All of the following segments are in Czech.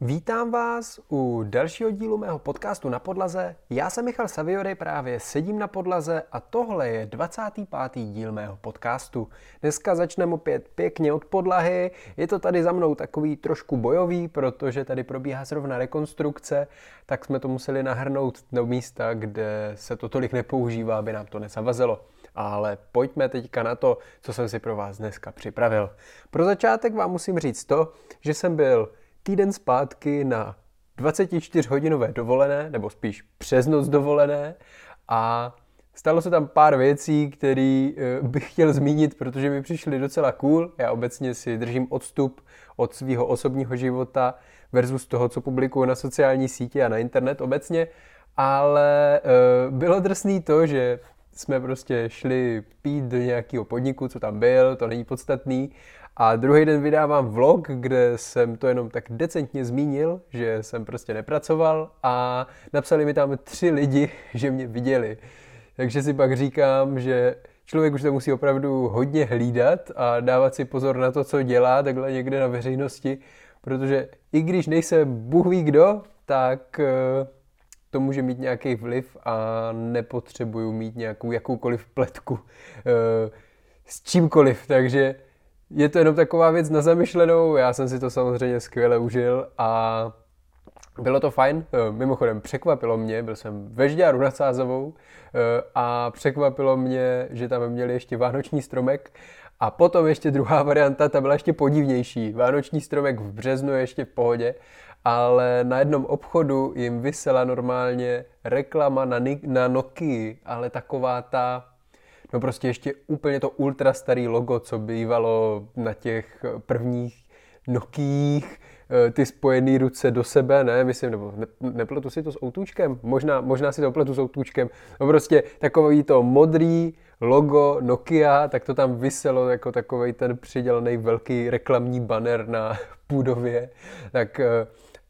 Vítám vás u dalšího dílu mého podcastu na podlaze. Já jsem Michal Saviory, právě sedím na podlaze a tohle je 25. díl mého podcastu. Dneska začneme opět pěkně od podlahy. Je to tady za mnou takový trošku bojový, protože tady probíhá zrovna rekonstrukce, tak jsme to museli nahrnout do místa, kde se to tolik nepoužívá, aby nám to nezavazelo. Ale pojďme teďka na to, co jsem si pro vás dneska připravil. Pro začátek vám musím říct to, že jsem byl týden zpátky na 24-hodinové dovolené, nebo spíš přes noc dovolené a stalo se tam pár věcí, které eh, bych chtěl zmínit, protože mi přišly docela cool. Já obecně si držím odstup od svého osobního života versus toho, co publikuju na sociální sítě a na internet obecně, ale uh, bylo drsný to, že jsme prostě šli pít do nějakého podniku, co tam byl, to není podstatný. A druhý den vydávám vlog, kde jsem to jenom tak decentně zmínil, že jsem prostě nepracoval a napsali mi tam tři lidi, že mě viděli. Takže si pak říkám, že člověk už to musí opravdu hodně hlídat a dávat si pozor na to, co dělá takhle někde na veřejnosti, protože i když nejsem Bůh ví kdo, tak eh, to může mít nějaký vliv a nepotřebuju mít nějakou jakoukoliv pletku eh, s čímkoliv, takže je to jenom taková věc na zamyšlenou, já jsem si to samozřejmě skvěle užil a bylo to fajn, eh, mimochodem překvapilo mě, byl jsem ve Žďáru nad Sázovou eh, a překvapilo mě, že tam měli ještě vánoční stromek. A potom ještě druhá varianta, ta byla ještě podivnější. Vánoční stromek v březnu je ještě v pohodě, ale na jednom obchodu jim vysela normálně reklama na, na Nokia, ale taková ta No prostě ještě úplně to ultra starý logo, co bývalo na těch prvních Nokiích, eh, ty spojené ruce do sebe, ne, myslím, nebo ne, nepletu si to s outůčkem, možná, možná si to pletu s outůčkem, no prostě takový to modrý logo Nokia, tak to tam vyselo jako takový ten přidělaný velký reklamní banner na půdově, tak eh,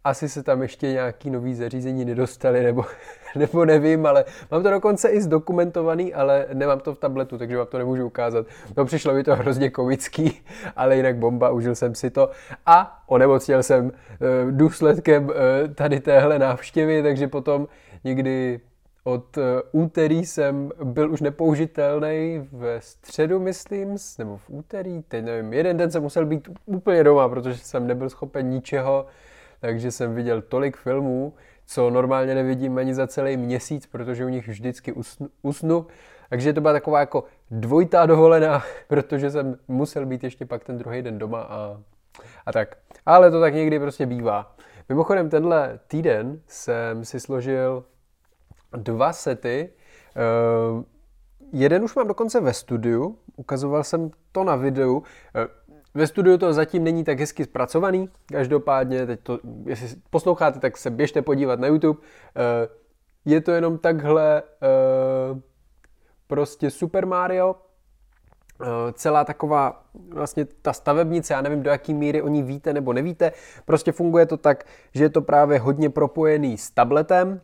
asi se tam ještě nějaký nový zařízení nedostali, nebo, nebo nevím, ale mám to dokonce i zdokumentovaný, ale nemám to v tabletu, takže vám to nemůžu ukázat. No přišlo mi to hrozně komický, ale jinak bomba, užil jsem si to a onemocněl jsem eh, důsledkem eh, tady téhle návštěvy, takže potom někdy od eh, úterý jsem byl už nepoužitelný ve středu, myslím, nebo v úterý, teď nevím, jeden den jsem musel být úplně doma, protože jsem nebyl schopen ničeho, takže jsem viděl tolik filmů, co normálně nevidím ani za celý měsíc, protože u nich vždycky usnu. usnu. Takže to byla taková jako dvojitá dovolená, protože jsem musel být ještě pak ten druhý den doma a, a tak. Ale to tak někdy prostě bývá. Mimochodem tenhle týden jsem si složil dva sety. Uh, jeden už mám dokonce ve studiu, ukazoval jsem to na videu. Ve studiu to zatím není tak hezky zpracovaný, každopádně, teď to, jestli posloucháte, tak se běžte podívat na YouTube. Eh, je to jenom takhle eh, prostě Super Mario, eh, celá taková vlastně ta stavebnice, já nevím do jaký míry o ní víte nebo nevíte, prostě funguje to tak, že je to právě hodně propojený s tabletem,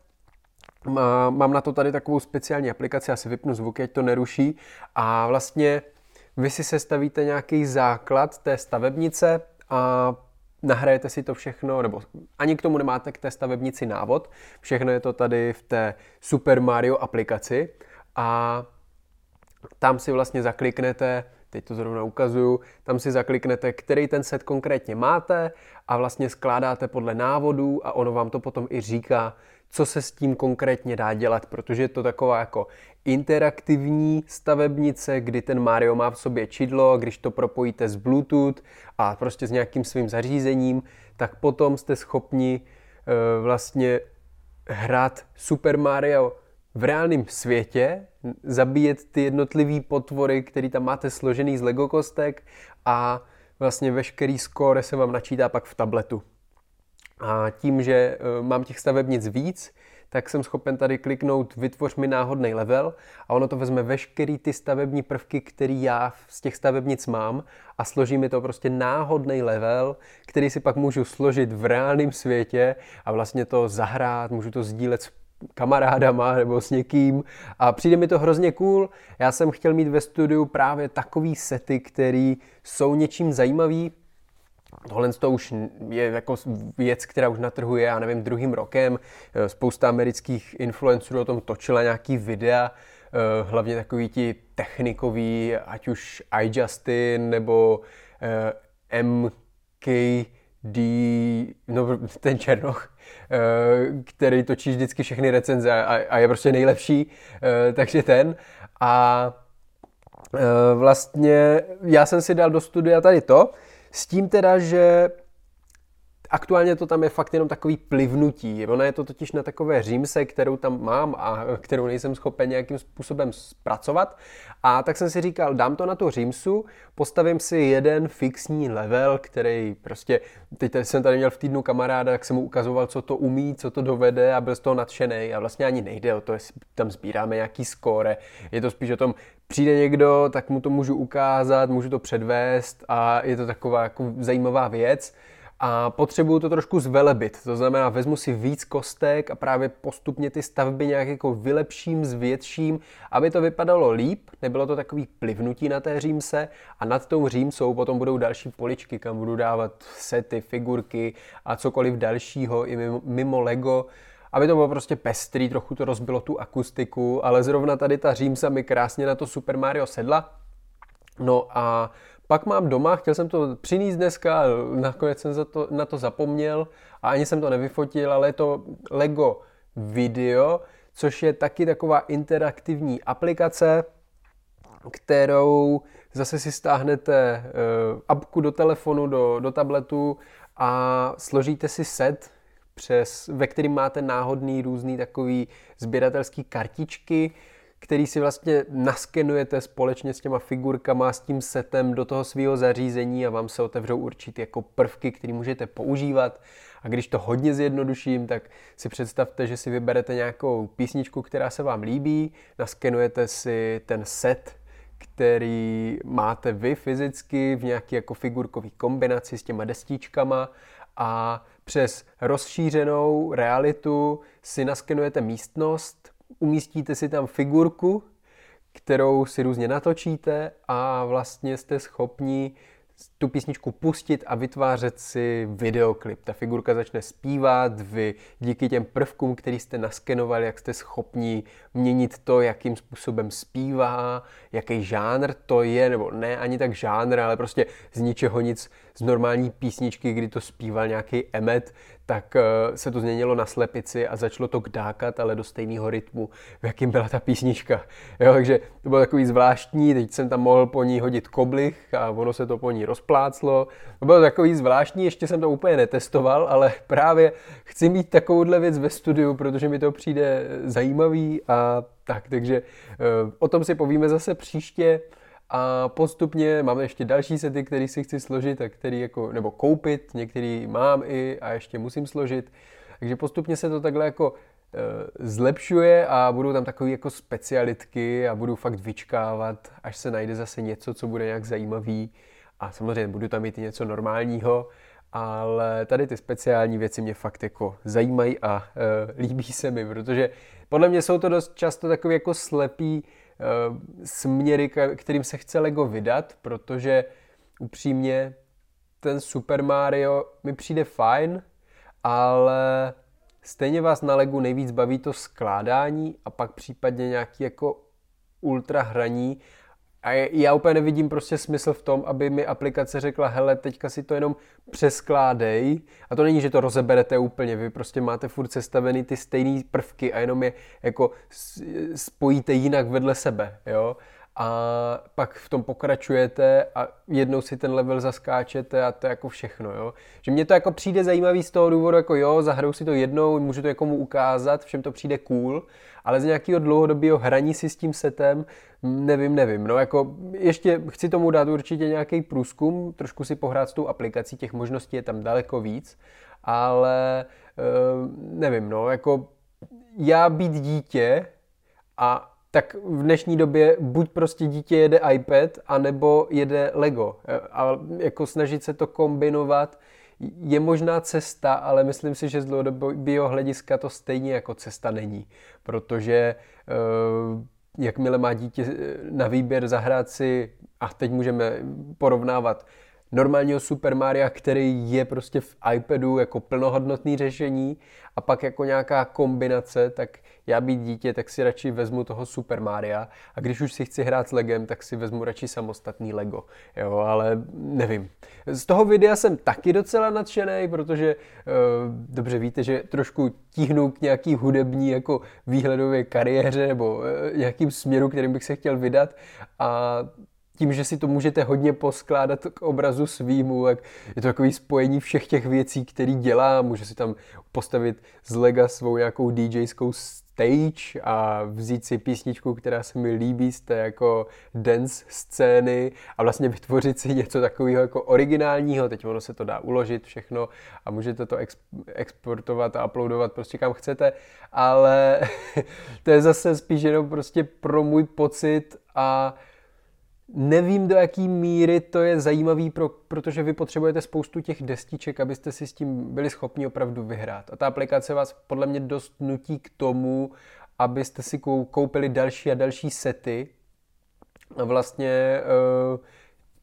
Mám na to tady takovou speciální aplikaci, já si vypnu zvuk, ať to neruší. A vlastně vy si sestavíte nějaký základ té stavebnice a nahrajete si to všechno, nebo ani k tomu nemáte k té stavebnici návod. Všechno je to tady v té Super Mario aplikaci a tam si vlastně zakliknete, teď to zrovna ukazuju, tam si zakliknete, který ten set konkrétně máte a vlastně skládáte podle návodů a ono vám to potom i říká, co se s tím konkrétně dá dělat, protože je to taková jako interaktivní stavebnice, kdy ten Mario má v sobě čidlo když to propojíte s Bluetooth a prostě s nějakým svým zařízením, tak potom jste schopni e, vlastně hrát Super Mario v reálném světě, zabíjet ty jednotlivé potvory, které tam máte složený z Lego kostek a vlastně veškerý skóre se vám načítá pak v tabletu. A tím, že e, mám těch stavebnic víc, tak jsem schopen tady kliknout vytvoř mi náhodný level a ono to vezme veškerý ty stavební prvky, který já z těch stavebnic mám a složí mi to prostě náhodný level, který si pak můžu složit v reálném světě a vlastně to zahrát, můžu to sdílet s kamarádama nebo s někým a přijde mi to hrozně cool. Já jsem chtěl mít ve studiu právě takový sety, který jsou něčím zajímavý, Tohle to už je jako věc, která už na trhu je, já nevím, druhým rokem. Spousta amerických influencerů o tom točila nějaký videa, hlavně takový ti technikový, ať už iJustin nebo MKD, no ten Černoch, který točí vždycky všechny recenze a je prostě nejlepší, takže ten. A vlastně já jsem si dal do studia tady to, s tím teda, že aktuálně to tam je fakt jenom takový plivnutí. Ono je to totiž na takové římse, kterou tam mám a kterou nejsem schopen nějakým způsobem zpracovat. A tak jsem si říkal, dám to na tu římsu, postavím si jeden fixní level, který prostě, teď jsem tady měl v týdnu kamaráda, tak jsem mu ukazoval, co to umí, co to dovede a byl z toho nadšený. A vlastně ani nejde o to, jestli tam sbíráme nějaký skóre. Je to spíš o tom, přijde někdo, tak mu to můžu ukázat, můžu to předvést a je to taková jako zajímavá věc a potřebuju to trošku zvelebit. To znamená, vezmu si víc kostek a právě postupně ty stavby nějak jako vylepším, zvětším, aby to vypadalo líp, nebylo to takový plivnutí na té římse a nad tou římsou potom budou další poličky, kam budu dávat sety, figurky a cokoliv dalšího i mimo, mimo Lego, aby to bylo prostě pestrý, trochu to rozbilo tu akustiku, ale zrovna tady ta římsa mi krásně na to Super Mario sedla. No a pak mám doma, chtěl jsem to přinést dneska, nakonec jsem za to, na to zapomněl a ani jsem to nevyfotil, ale je to Lego Video, což je taky taková interaktivní aplikace, kterou zase si stáhnete uh, apku do telefonu, do, do tabletu a složíte si set, přes, ve kterým máte náhodný různý takový sběratelský kartičky, který si vlastně naskenujete společně s těma figurkama, s tím setem do toho svého zařízení a vám se otevřou určitě jako prvky, které můžete používat. A když to hodně zjednoduším, tak si představte, že si vyberete nějakou písničku, která se vám líbí, naskenujete si ten set, který máte vy fyzicky v nějaké jako figurkový kombinaci s těma destičkama a přes rozšířenou realitu si naskenujete místnost, umístíte si tam figurku, kterou si různě natočíte a vlastně jste schopni tu písničku pustit a vytvářet si videoklip. Ta figurka začne zpívat, vy díky těm prvkům, který jste naskenovali, jak jste schopni měnit to, jakým způsobem zpívá, jaký žánr to je, nebo ne ani tak žánr, ale prostě z ničeho nic z normální písničky, kdy to zpíval nějaký Emmet, tak eh, se to změnilo na slepici a začalo to kdákat, ale do stejného rytmu, v jakým byla ta písnička. Jo, takže to bylo takový zvláštní, teď jsem tam mohl po ní hodit koblich a ono se to po ní rozpláclo. To bylo takový zvláštní, ještě jsem to úplně netestoval, ale právě chci mít takovouhle věc ve studiu, protože mi to přijde zajímavý a tak, takže eh, o tom si povíme zase příště. A postupně máme ještě další sety, které si chci složit a který jako, nebo koupit, některý mám i a ještě musím složit. Takže postupně se to takhle jako e, zlepšuje a budou tam takové jako specialitky a budu fakt vyčkávat, až se najde zase něco, co bude nějak zajímavý. A samozřejmě budu tam mít i něco normálního, ale tady ty speciální věci mě fakt jako zajímají a e, líbí se mi, protože podle mě jsou to dost často takové jako slepý směry, kterým se chce Lego vydat, protože upřímně ten Super Mario mi přijde fajn, ale stejně vás na Legu nejvíc baví to skládání a pak případně nějaký jako ultra hraní a já úplně nevidím prostě smysl v tom, aby mi aplikace řekla, hele, teďka si to jenom přeskládej. A to není, že to rozeberete úplně, vy prostě máte furt sestavený ty stejné prvky a jenom je jako spojíte jinak vedle sebe, jo a pak v tom pokračujete a jednou si ten level zaskáčete a to je jako všechno, jo. Že mně to jako přijde zajímavý z toho důvodu, jako jo, zahraju si to jednou, můžu to někomu ukázat, všem to přijde cool, ale z nějakého dlouhodobého hraní si s tím setem, nevím, nevím, no jako ještě chci tomu dát určitě nějaký průzkum, trošku si pohrát s tou aplikací, těch možností je tam daleko víc, ale uh, nevím, no, jako já být dítě a tak v dnešní době buď prostě dítě jede iPad, anebo jede Lego. A jako snažit se to kombinovat je možná cesta, ale myslím si, že z dlouhodobého hlediska to stejně jako cesta není. Protože uh, jakmile má dítě na výběr zahrát si, a teď můžeme porovnávat normálního Super Maria, který je prostě v iPadu jako plnohodnotný řešení a pak jako nějaká kombinace, tak já být dítě, tak si radši vezmu toho Super Maria a když už si chci hrát s Legem, tak si vezmu radši samostatný Lego. Jo, ale nevím. Z toho videa jsem taky docela nadšený, protože uh, dobře víte, že trošku tíhnu k nějaký hudební jako výhledové kariéře nebo uh, nějakým směru, kterým bych se chtěl vydat a tím, že si to můžete hodně poskládat k obrazu svýmu, jak je to takový spojení všech těch věcí, který dělá, může si tam postavit z lega svou nějakou DJskou stage a vzít si písničku, která se mi líbí z té jako dance scény a vlastně vytvořit si něco takového jako originálního, teď ono se to dá uložit všechno a můžete to ex- exportovat a uploadovat prostě kam chcete, ale to je zase spíš jenom prostě pro můj pocit a Nevím, do jaký míry to je zajímavý, pro, protože vy potřebujete spoustu těch destiček, abyste si s tím byli schopni opravdu vyhrát. A ta aplikace vás podle mě dost nutí k tomu, abyste si koupili další a další sety. A vlastně eh,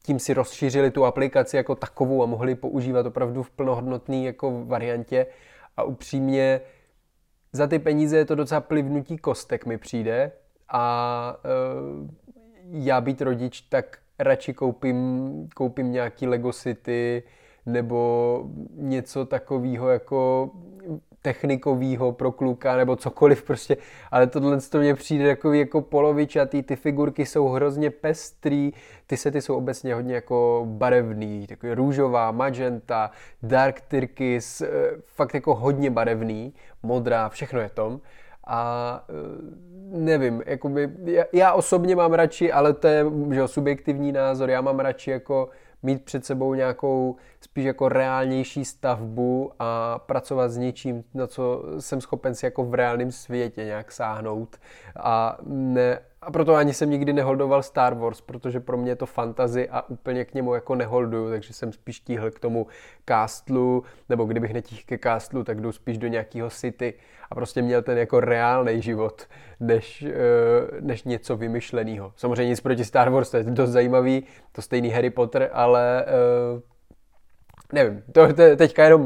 tím si rozšířili tu aplikaci jako takovou a mohli používat opravdu v plnohodnotné jako variantě. A upřímně za ty peníze je to docela plivnutí kostek mi přijde. A eh, já být rodič, tak radši koupím, koupím nějaký Lego City nebo něco takového jako technikového pro kluka nebo cokoliv prostě, ale tohle to mně přijde takový jako polovičatý, ty figurky jsou hrozně pestrý, ty sety jsou obecně hodně jako barevný, takový růžová, magenta, dark turquoise, eh, fakt jako hodně barevný, modrá, všechno je tom a e, nevím, jakoby, já osobně mám radši, ale to je že, subjektivní názor, já mám radši jako mít před sebou nějakou spíš jako reálnější stavbu a pracovat s něčím, na co jsem schopen si jako v reálném světě nějak sáhnout a ne, a proto ani jsem nikdy neholdoval Star Wars, protože pro mě je to fantazy a úplně k němu jako neholduju, takže jsem spíš tíhl k tomu kástlu, nebo kdybych netíhl ke kástlu, tak jdu spíš do nějakého city a prostě měl ten jako reálný život, než, eh, než něco vymyšleného. Samozřejmě nic proti Star Wars, to je dost zajímavý, to stejný Harry Potter, ale eh, nevím, to, je teďka jenom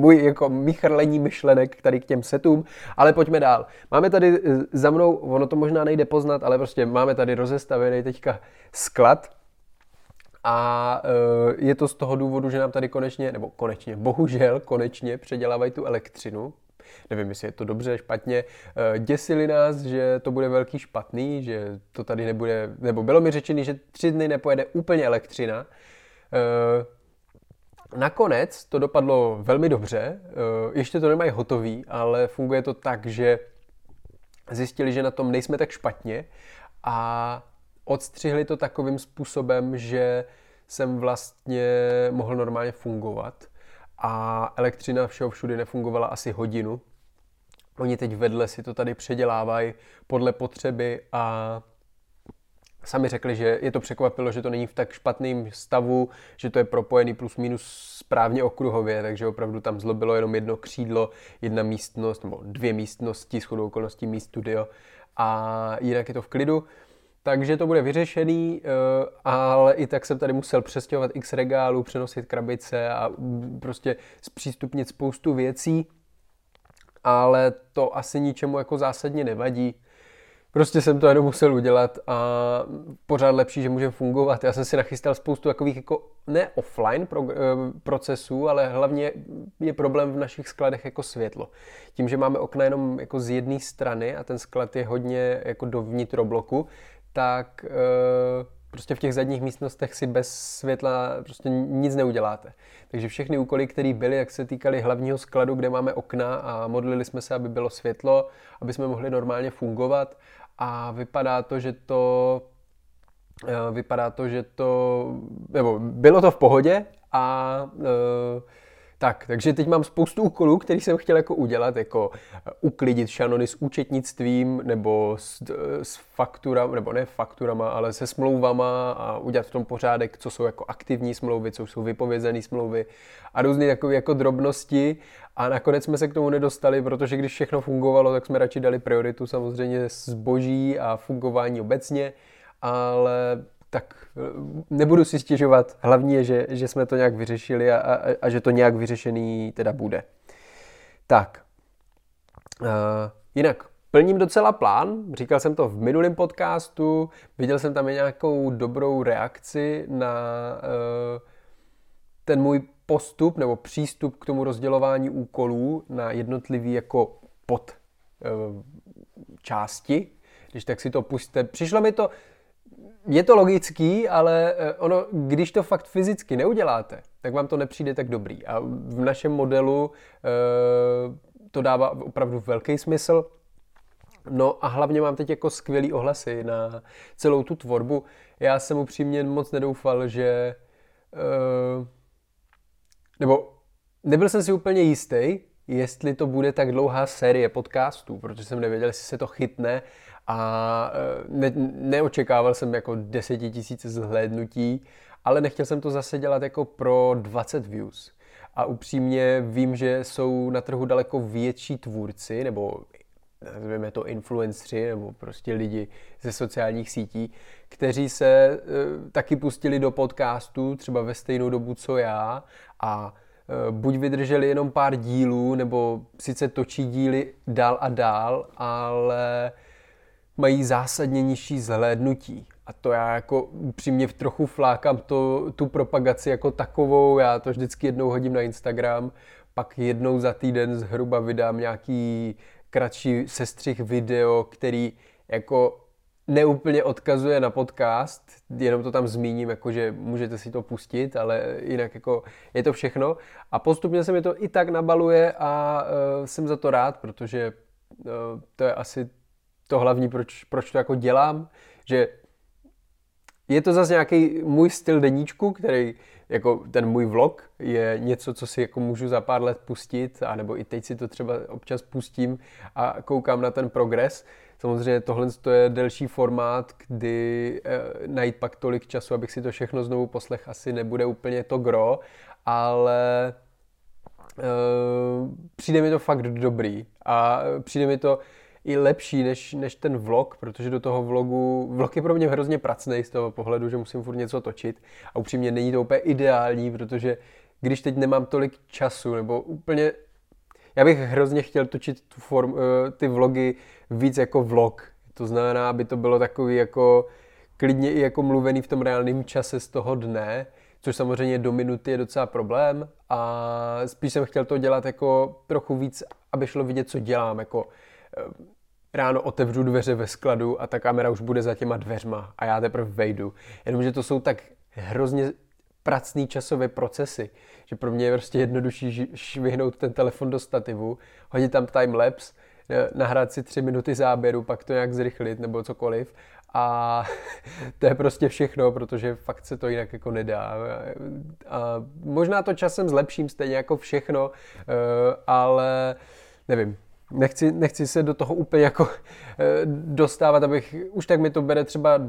můj jako michrlení myšlenek tady k těm setům, ale pojďme dál. Máme tady eh, za mnou, ono to možná nejde poznat, ale prostě máme tady rozestavený teďka sklad a e, je to z toho důvodu, že nám tady konečně, nebo konečně, bohužel konečně předělávají tu elektřinu, nevím, jestli je to dobře, špatně, e, děsili nás, že to bude velký špatný, že to tady nebude, nebo bylo mi řečeno, že tři dny nepojede úplně elektřina, Nakonec to dopadlo velmi dobře, eh, ještě to nemají hotový, ale funguje to tak, že zjistili, že na tom nejsme tak špatně a odstřihli to takovým způsobem, že jsem vlastně mohl normálně fungovat a elektřina všeho všude nefungovala asi hodinu. Oni teď vedle si to tady předělávají podle potřeby a Sami řekli, že je to překvapilo, že to není v tak špatném stavu, že to je propojený plus minus správně okruhově, takže opravdu tam zlobilo jenom jedno křídlo, jedna místnost, nebo dvě místnosti, shodou okolností míst studio a jinak je to v klidu. Takže to bude vyřešený, eh, ale i tak jsem tady musel přestěhovat x regálů, přenosit krabice a prostě zpřístupnit spoustu věcí, ale to asi ničemu jako zásadně nevadí Prostě jsem to jenom musel udělat a pořád lepší, že může fungovat. Já jsem si nachystal spoustu takových jako ne offline pro, e, procesů, ale hlavně je problém v našich skladech jako světlo. Tím, že máme okna jenom jako z jedné strany a ten sklad je hodně jako dovnitř bloku, tak e, prostě v těch zadních místnostech si bez světla prostě nic neuděláte. Takže všechny úkoly, které byly, jak se týkaly hlavního skladu, kde máme okna a modlili jsme se, aby bylo světlo, aby jsme mohli normálně fungovat a vypadá to, že to eh, vypadá to, že to, nebo bylo to v pohodě a e, tak, takže teď mám spoustu úkolů, který jsem chtěl jako udělat, jako eh, uklidit šanony s účetnictvím nebo s, s fakturama, nebo ne fakturama, ale se smlouvama a udělat v tom pořádek, co jsou jako aktivní smlouvy, co jsou vypovězené smlouvy a různé takové jako drobnosti a nakonec jsme se k tomu nedostali, protože když všechno fungovalo, tak jsme radši dali prioritu samozřejmě zboží a fungování obecně, ale tak eh, nebudu si stěžovat. Hlavní je, že, že jsme to nějak vyřešili a, a, a že to nějak vyřešený teda bude. Tak. Uh, jinak plním docela plán, říkal jsem to v minulém podcastu, viděl jsem tam i nějakou dobrou reakci na uh, ten můj postup nebo přístup k tomu rozdělování úkolů na jednotlivý jako pod uh, části. Když tak si to puste. Přišlo mi to, je to logický, ale ono, když to fakt fyzicky neuděláte, tak vám to nepřijde tak dobrý. A v našem modelu to dává opravdu velký smysl. No a hlavně mám teď jako skvělý ohlasy na celou tu tvorbu. Já jsem upřímně moc nedoufal, že... nebo nebyl jsem si úplně jistý, jestli to bude tak dlouhá série podcastů, protože jsem nevěděl, jestli se to chytne a eh, ne, neočekával jsem jako desetitisíce zhlédnutí, ale nechtěl jsem to zase dělat jako pro 20 views. A upřímně vím, že jsou na trhu daleko větší tvůrci, nebo nazveme to influenceri, nebo prostě lidi ze sociálních sítí, kteří se e, taky pustili do podcastu třeba ve stejnou dobu, co já a e, buď vydrželi jenom pár dílů, nebo sice točí díly dál a dál, ale mají zásadně nižší zhlédnutí. A to já jako přímě trochu flákám to, tu propagaci jako takovou, já to vždycky jednou hodím na Instagram, pak jednou za týden zhruba vydám nějaký kratší sestřih video, který jako neúplně odkazuje na podcast, jenom to tam zmíním, jakože můžete si to pustit, ale jinak jako je to všechno. A postupně se mi to i tak nabaluje a uh, jsem za to rád, protože uh, to je asi to hlavní, proč, proč to jako dělám, že je to zase nějaký můj styl deníčku, který jako ten můj vlog je něco, co si jako můžu za pár let pustit, anebo i teď si to třeba občas pustím a koukám na ten progres. Samozřejmě tohle je delší formát, kdy e, najít pak tolik času, abych si to všechno znovu poslech, asi nebude úplně to gro, ale e, přijde mi to fakt dobrý. A přijde mi to, i lepší než, než ten vlog, protože do toho vlogu, vlog je pro mě hrozně pracný z toho pohledu, že musím furt něco točit. A upřímně není to úplně ideální, protože když teď nemám tolik času, nebo úplně, já bych hrozně chtěl točit tu form, eh, ty vlogy víc jako vlog, to znamená, aby to bylo takový jako klidně i jako mluvený v tom reálném čase z toho dne, což samozřejmě do minuty je docela problém a spíš jsem chtěl to dělat jako trochu víc, aby šlo vidět, co dělám, jako Eh, ráno otevřu dveře ve skladu a ta kamera už bude za těma dveřma a já teprve vejdu. Jenomže to jsou tak hrozně pracný časové procesy, že pro mě je prostě jednodušší švihnout ten telefon do stativu, hodit tam timelapse, nahrát si tři minuty záběru, pak to nějak zrychlit nebo cokoliv a to je prostě všechno, protože fakt se to jinak jako nedá. A možná to časem zlepším stejně jako všechno, eh, ale nevím, nechci, nechci se do toho úplně jako eh, dostávat, abych, už tak mi to bere třeba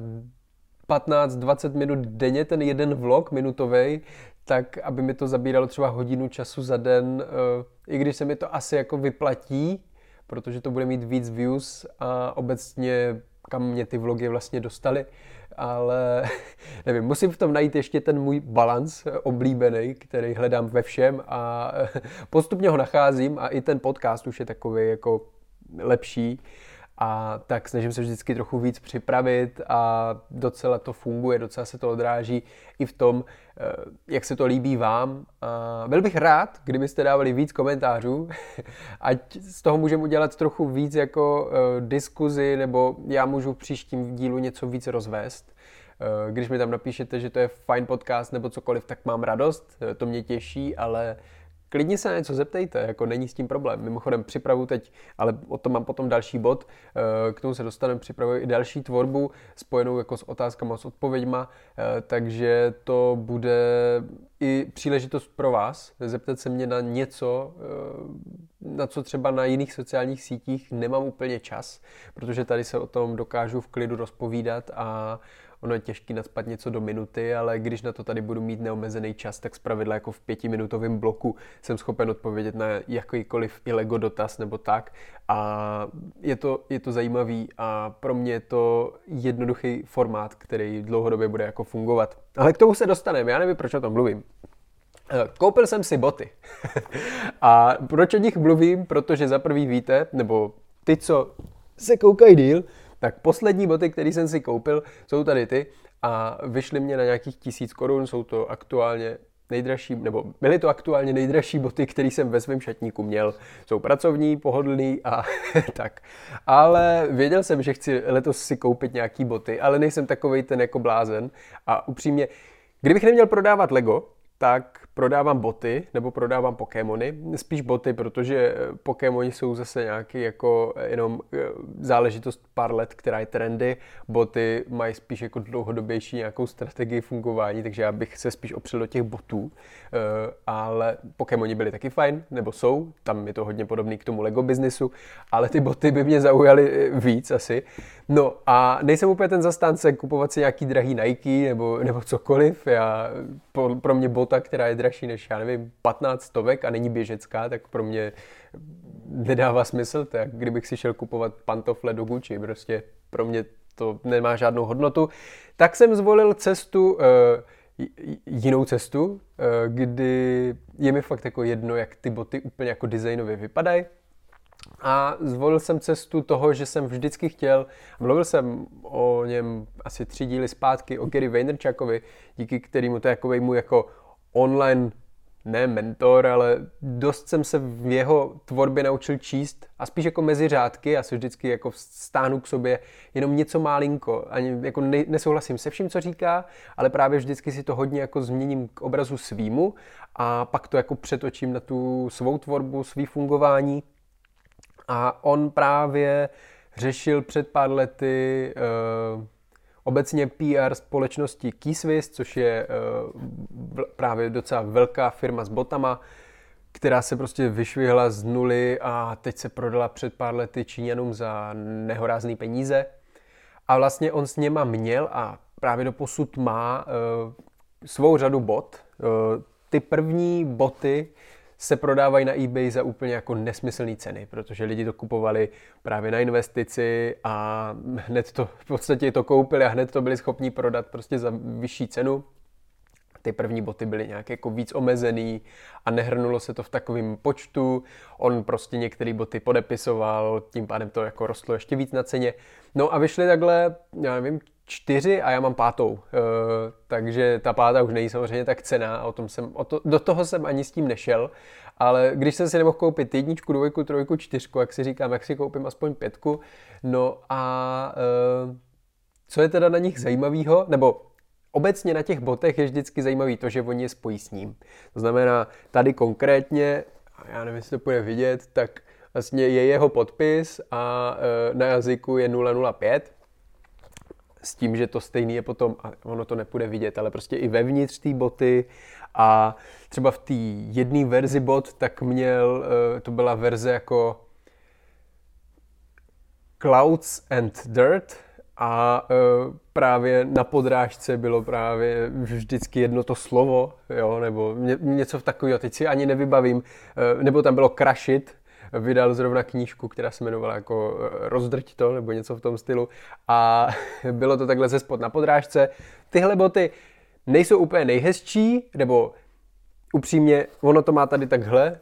15-20 minut denně ten jeden vlog minutový, tak aby mi to zabíralo třeba hodinu času za den, i když se mi to asi jako vyplatí, protože to bude mít víc views a obecně kam mě ty vlogy vlastně dostaly, ale nevím, musím v tom najít ještě ten můj balans oblíbený, který hledám ve všem a postupně ho nacházím a i ten podcast už je takový jako lepší a tak snažím se vždycky trochu víc připravit a docela to funguje, docela se to odráží i v tom, eh, jak se to líbí vám. A byl bych rád, kdybyste dávali víc komentářů, ať z toho můžeme udělat trochu víc jako eh, diskuzi, nebo já můžu v příštím dílu něco víc rozvést. Eh, když mi tam napíšete, že to je fajn podcast nebo cokoliv, tak mám radost, to mě těší, ale klidně se na něco zeptejte, jako není s tím problém. Mimochodem připravu teď, ale o tom mám potom další bod, eh, k tomu se dostaneme, připravuji i další tvorbu spojenou jako s otázkama, s odpověďma, eh, takže to bude i příležitost pro vás zeptat se mě na něco, eh, na co třeba na jiných sociálních sítích nemám úplně čas, protože tady se o tom dokážu v klidu rozpovídat a ono je těžký nadspat něco do minuty, ale když na to tady budu mít neomezený čas, tak zpravidla jako v pětiminutovém bloku jsem schopen odpovědět na jakýkoliv i Lego dotaz nebo tak. A je to, je to zajímavý a pro mě je to jednoduchý formát, který dlouhodobě bude jako fungovat. Ale k tomu se dostaneme, já nevím, proč o tom mluvím. Eh, koupil jsem si boty. a proč o nich mluvím? Protože za prvý víte, nebo ty, co se koukají díl, tak poslední boty, které jsem si koupil, jsou tady ty a vyšly mě na nějakých tisíc korun, jsou to aktuálně nejdražší, nebo byly to aktuálně nejdražší boty, které jsem ve svém šatníku měl. Jsou pracovní, pohodlný a tak. Ale věděl jsem, že chci letos si koupit nějaký boty, ale nejsem takovej ten jako blázen. A upřímně, kdybych neměl prodávat Lego, tak prodávám boty nebo prodávám Pokémony. Spíš boty, protože Pokémoni jsou zase nějaký jako jenom eh, záležitost pár let, která je trendy. Boty mají spíš jako dlouhodobější nějakou strategii fungování, takže já bych se spíš opřel do těch botů. Eh, ale Pokémoni byly taky fajn, nebo jsou, tam je to hodně podobný k tomu Lego biznisu, ale ty boty by mě zaujaly eh, víc asi. No a nejsem úplně ten zastánce kupovat si nějaký drahý Nike nebo, nebo cokoliv. Já, pro mě bota, která je dražší než, já nevím, 15 stovek a není běžecká, tak pro mě nedává smysl, tak kdybych si šel kupovat pantofle do Gucci, prostě pro mě to nemá žádnou hodnotu. Tak jsem zvolil cestu, uh, jinou cestu, uh, kdy je mi fakt jako jedno, jak ty boty úplně jako designově vypadají. A zvolil jsem cestu toho, že jsem vždycky chtěl, mluvil jsem o něm asi tři díly zpátky, o Gary Vaynerchukovi, díky kterému to je jako můj jako online ne mentor, ale dost jsem se v jeho tvorbě naučil číst a spíš jako mezi řádky, já se vždycky jako stáhnu k sobě jenom něco málinko, ani jako ne, nesouhlasím se vším, co říká, ale právě vždycky si to hodně jako změním k obrazu svýmu a pak to jako přetočím na tu svou tvorbu, svý fungování. A on právě řešil před pár lety uh, obecně PR společnosti Keyswiss, což je uh, právě docela velká firma s botama, která se prostě vyšvihla z nuly a teď se prodala před pár lety Číňanům za nehorázný peníze. A vlastně on s něma měl a právě do posud má uh, svou řadu bot. Uh, ty první boty se prodávají na eBay za úplně jako nesmyslné ceny, protože lidi to kupovali právě na investici a hned to v podstatě to koupili a hned to byli schopni prodat prostě za vyšší cenu. Ty první boty byly nějak jako víc omezený a nehrnulo se to v takovém počtu. On prostě některé boty podepisoval, tím pádem to jako rostlo ještě víc na ceně. No a vyšly takhle, já nevím, čtyři a já mám pátou. E, takže ta pátá už není samozřejmě tak cená, o tom jsem, o to, do toho jsem ani s tím nešel, ale když jsem si nemohl koupit jedničku, dvojku, trojku, čtyřku, jak si říkám, jak si koupím aspoň pětku, no a e, co je teda na nich zajímavého, nebo obecně na těch botech je vždycky zajímavý to, že oni je spojí s ním. To znamená, tady konkrétně, já nevím, jestli to bude vidět, tak vlastně je jeho podpis a e, na jazyku je 005, s tím, že to stejný je potom, a ono to nepůjde vidět, ale prostě i vevnitř té boty. A třeba v té jedné verzi bot, tak měl, eh, to byla verze jako Clouds and Dirt a eh, právě na podrážce bylo právě vždycky jedno to slovo, jo, nebo něco v takového, teď si ani nevybavím, eh, nebo tam bylo krašit, vydal zrovna knížku, která se jmenovala jako eh, Rozdrť to, nebo něco v tom stylu. A bylo to takhle ze spod na podrážce. Tyhle boty nejsou úplně nejhezčí, nebo upřímně, ono to má tady takhle,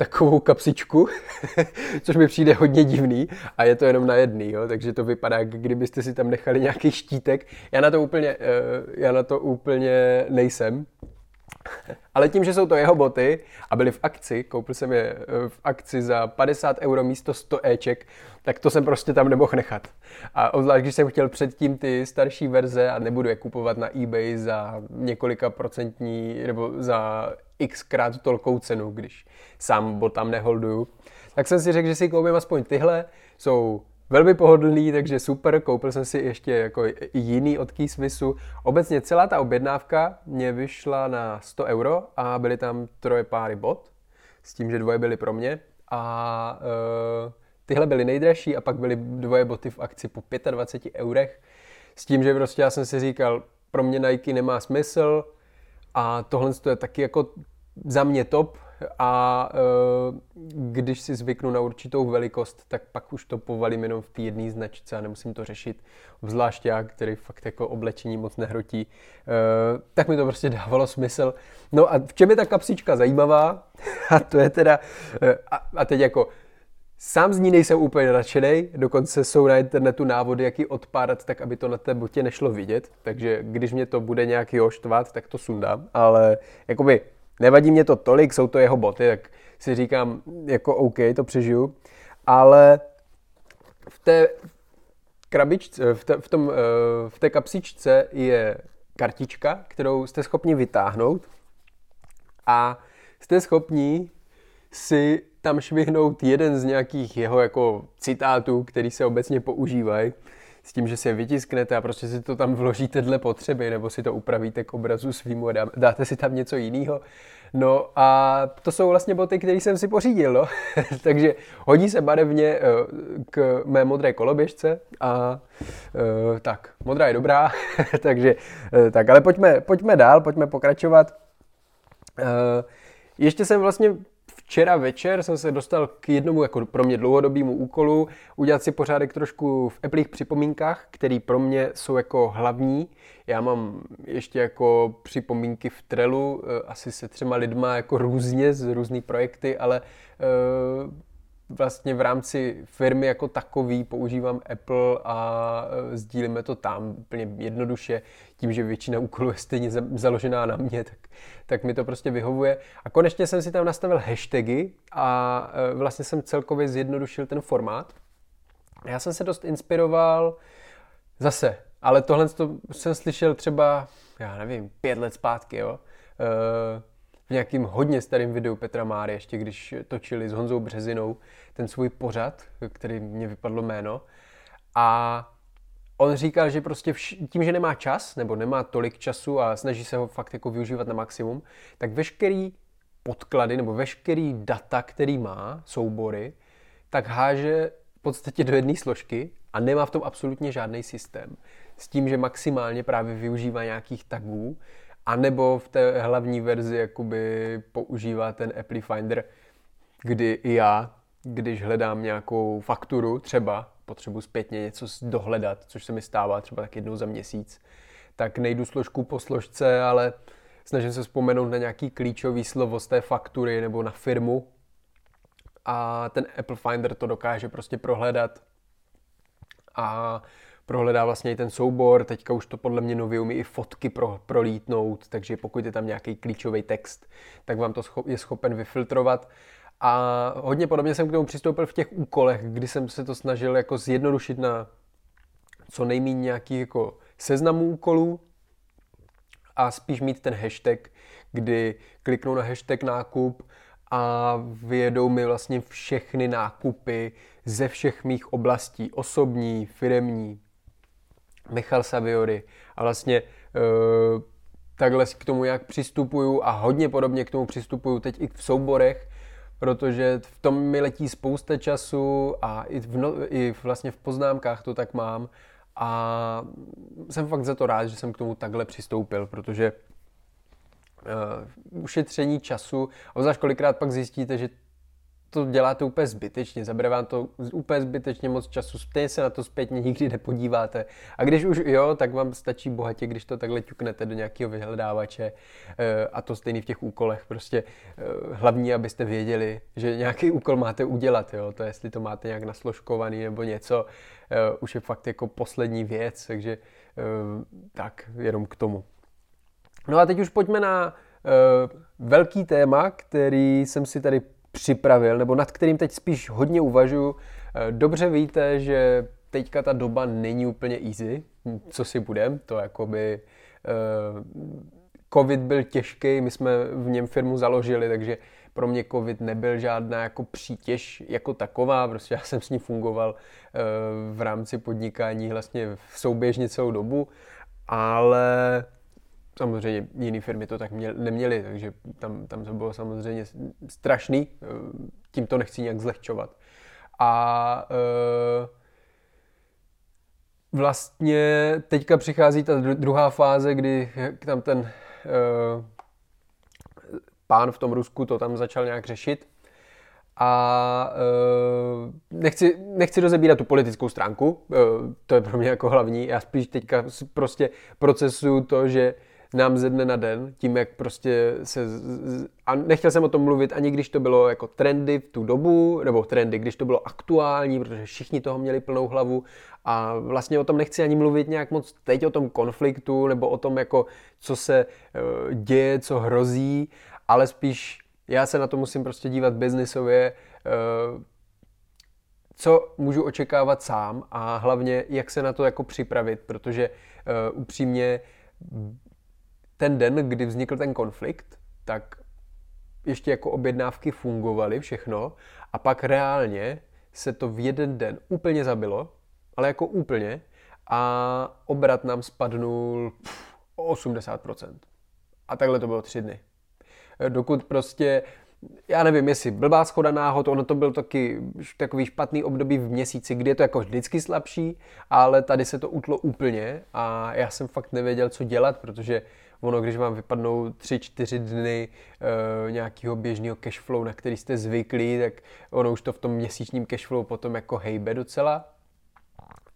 takovou kapsičku, což mi přijde hodně divný a je to jenom na jedný, jo? takže to vypadá, kdybyste si tam nechali nějaký štítek. Já na to úplně, eh, já na to úplně nejsem, Ale tím, že jsou to jeho boty a byly v akci, koupil jsem je eh, v akci za 50 euro místo 100 Eček, tak to jsem prostě tam nemohl nechat. A obzvlášť, když jsem chtěl předtím ty starší verze a nebudu je kupovat na eBay za několika procentní nebo za x krát tolkou cenu, když sám botám neholduju, tak jsem si řekl, že si koupím aspoň tyhle. Jsou Velmi pohodlný, takže super. Koupil jsem si ještě jako jiný od Keyswissu. Obecně celá ta objednávka mě vyšla na 100 euro a byly tam troje páry bot, s tím, že dvoje byly pro mě. A uh, tyhle byly nejdražší a pak byly dvoje boty v akci po 25 eurech S tím, že prostě já jsem si říkal, pro mě Nike nemá smysl a tohle je taky jako za mě top a uh, když si zvyknu na určitou velikost, tak pak už to povalím jenom v té jedné značce a nemusím to řešit. Zvlášť já, který fakt jako oblečení moc nehrotí, uh, tak mi to prostě dávalo smysl. No a v čem je ta kapsička zajímavá? a to je teda, uh, a, a teď jako Sám z ní nejsem úplně nadšený, dokonce jsou na internetu návody, jak ji odpárat, tak aby to na té botě nešlo vidět, takže když mě to bude nějaký oštvat, tak to sundám, ale jakoby nevadí mě to tolik, jsou to jeho boty, tak si říkám, jako OK, to přežiju, ale v té krabičce, v, té, v, tom, eh, v té kapsičce je kartička, kterou jste schopni vytáhnout a jste schopni si tam švihnout jeden z nějakých jeho jako citátů, který se obecně používají, s tím, že si je vytisknete a prostě si to tam vložíte dle potřeby, nebo si to upravíte k obrazu svýmu a dáte si tam něco jiného. No a to jsou vlastně boty, které jsem si pořídil, no. Takže hodí se barevně eh, k mé modré koloběžce a eh, tak, modrá je dobrá, takže eh, tak, ale pojďme, pojďme dál, pojďme pokračovat. Ještě jsem vlastně Včera večer jsem se dostal k jednomu jako pro mě dlouhodobému úkolu udělat si pořádek trošku v Appleích připomínkách, které pro mě jsou jako hlavní. Já mám ještě jako připomínky v Trelu, eh, asi se třema lidma jako různě z různých projekty, ale uh, vlastně v rámci firmy jako takový používám Apple a e, sdílíme to tam úplně jednoduše, tím, že většina úkolů je stejně založená na mě, tak, tak mi to prostě vyhovuje. A konečně jsem si tam nastavil hashtagy a e, vlastně jsem celkově zjednodušil ten formát. Já jsem se dost inspiroval zase, ale tohle jsem slyšel třeba, já nevím, pět let zpátky, jo. Uh, v nějakým hodně starým videu Petra Máry, ještě když točili s Honzou Březinou ten svůj pořad, který mě vypadlo jméno. A on říkal, že prostě vš- tím, že nemá čas, nebo nemá tolik času a snaží se ho fakt jako využívat na maximum, tak veškerý podklady nebo veškerý data, který má, soubory, tak háže v podstatě do jedné složky a nemá v tom absolutně žádný systém. S tím, že maximálně právě využívá nějakých tagů, a nebo v té hlavní verzi jakoby používá ten Apple Finder, kdy i já, když hledám nějakou fakturu, třeba potřebuji zpětně něco dohledat, což se mi stává třeba tak jednou za měsíc, tak nejdu složku po složce, ale snažím se vzpomenout na nějaký klíčový slovo z té faktury nebo na firmu. A ten Apple Finder to dokáže prostě prohledat. A prohledá vlastně i ten soubor, teďka už to podle mě nově umí i fotky pro, prolítnout, takže pokud je tam nějaký klíčový text, tak vám to je schopen vyfiltrovat. A hodně podobně jsem k tomu přistoupil v těch úkolech, kdy jsem se to snažil jako zjednodušit na co nejméně nějaký jako seznamů úkolů a spíš mít ten hashtag, kdy kliknu na hashtag nákup a vyjedou mi vlastně všechny nákupy ze všech mých oblastí, osobní, firemní, Michal Saviory a vlastně uh, takhle k tomu, jak přistupuju a hodně podobně k tomu přistupuju teď i v souborech, protože v tom mi letí spousta času a i, v no, i vlastně v poznámkách to tak mám. A jsem fakt za to rád, že jsem k tomu takhle přistoupil, protože uh, ušetření času, a obzvlášť kolikrát pak zjistíte, že to děláte úplně zbytečně, zabere vám to úplně zbytečně moc času, stejně se na to zpětně nikdy nepodíváte. A když už jo, tak vám stačí bohatě, když to takhle ťuknete do nějakého vyhledávače eh, a to stejný v těch úkolech. Prostě eh, hlavní, abyste věděli, že nějaký úkol máte udělat, jo, to jestli to máte nějak nasložkovaný nebo něco, eh, už je fakt jako poslední věc, takže tak, jenom k tomu. No a teď už pojďme na velký téma, který jsem si tady připravil, nebo nad kterým teď spíš hodně uvažuji. Eh, dobře víte, že teďka ta doba není úplně easy, co si budem, to jakoby uh, covid byl těžký, my jsme v něm firmu založili, takže pro mě covid nebyl žádná jako přítěž jako taková, prostě já jsem s ní fungoval uh, v rámci podnikání vlastně v souběžně celou dobu, ale Samozřejmě jiné firmy to tak měl, neměly, takže tam, tam to bylo samozřejmě strašný, eh, tím to nechci nějak zlehčovat. A e, vlastně teďka přichází ta druhá fáze, kdy tam ten uh, pán v tom Rusku to tam začal nějak řešit. A uh, nechci, nechci rozebírat tu politickou stránku, uh, to je pro mě jako hlavní. Já spíš teďka prostě procesuju to, že nám ze dne na den, tím jak prostě se... A nechtěl jsem o tom mluvit ani když to bylo jako trendy v tu dobu, nebo trendy, když to bylo aktuální, protože všichni toho měli plnou hlavu. A vlastně o tom nechci ani mluvit nějak moc teď o tom konfliktu, nebo o tom jako co se eh, děje, co hrozí, ale spíš já se na to musím prostě dívat biznisově, eh, co můžu očekávat sám a hlavně jak se na to jako připravit, protože uh, upřímně ten den, kdy vznikl ten konflikt, tak ještě jako objednávky fungovaly všechno a pak reálně se to v jeden den úplně zabilo, ale jako úplně a obrat nám spadnul o 80%. A takhle to bylo tři dny. Dokud prostě já nevím, jestli blbá schoda náhod, ono to byl taky takový špatný období v měsíci, kdy je to jako vždycky slabší, ale tady se to utlo úplně a já jsem fakt nevěděl, co dělat, protože ono, když vám vypadnou 3-4 dny uh, nějakého běžného cashflow, na který jste zvyklí, tak ono už to v tom měsíčním cashflow potom jako hejbe docela.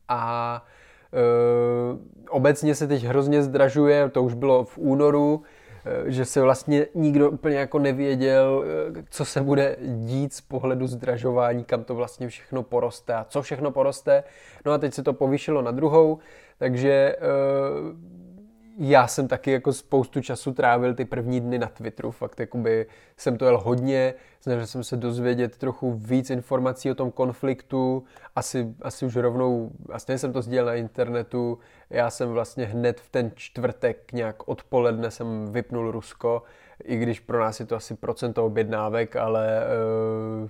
A uh, obecně se teď hrozně zdražuje, to už bylo v únoru, Eh, že se vlastně nikdo úplně jako nevěděl, eh, co se bude dít z pohledu zdražování, kam to vlastně všechno poroste a co všechno poroste. No a teď se to povýšilo na druhou, takže eh, já jsem taky jako spoustu času trávil ty první dny na Twitteru, fakt jakoby jsem to jel hodně, snažil jsem se dozvědět trochu víc informací o tom konfliktu, asi, asi už rovnou, vlastně jsem to sdílel na internetu, já jsem vlastně hned v ten čtvrtek nějak odpoledne jsem vypnul Rusko, i když pro nás je to asi procento objednávek, ale uh,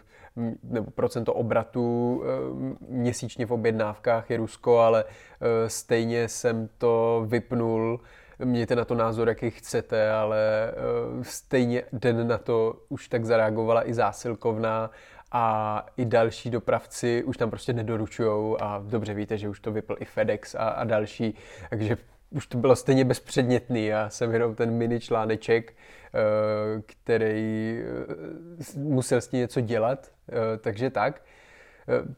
nebo procento obratu eh, měsíčně v objednávkách je Rusko, ale eh, stejně jsem to vypnul. Mějte na to názor, jaký chcete, ale eh, stejně den na to už tak zareagovala i zásilkovna a i další dopravci už tam prostě nedoručují a dobře víte, že už to vypl i FedEx a, a další, takže už to bylo stejně bezpředmětný. Já jsem jenom ten mini článeček, eh, který eh, musel s tím něco dělat, eh, takže tak.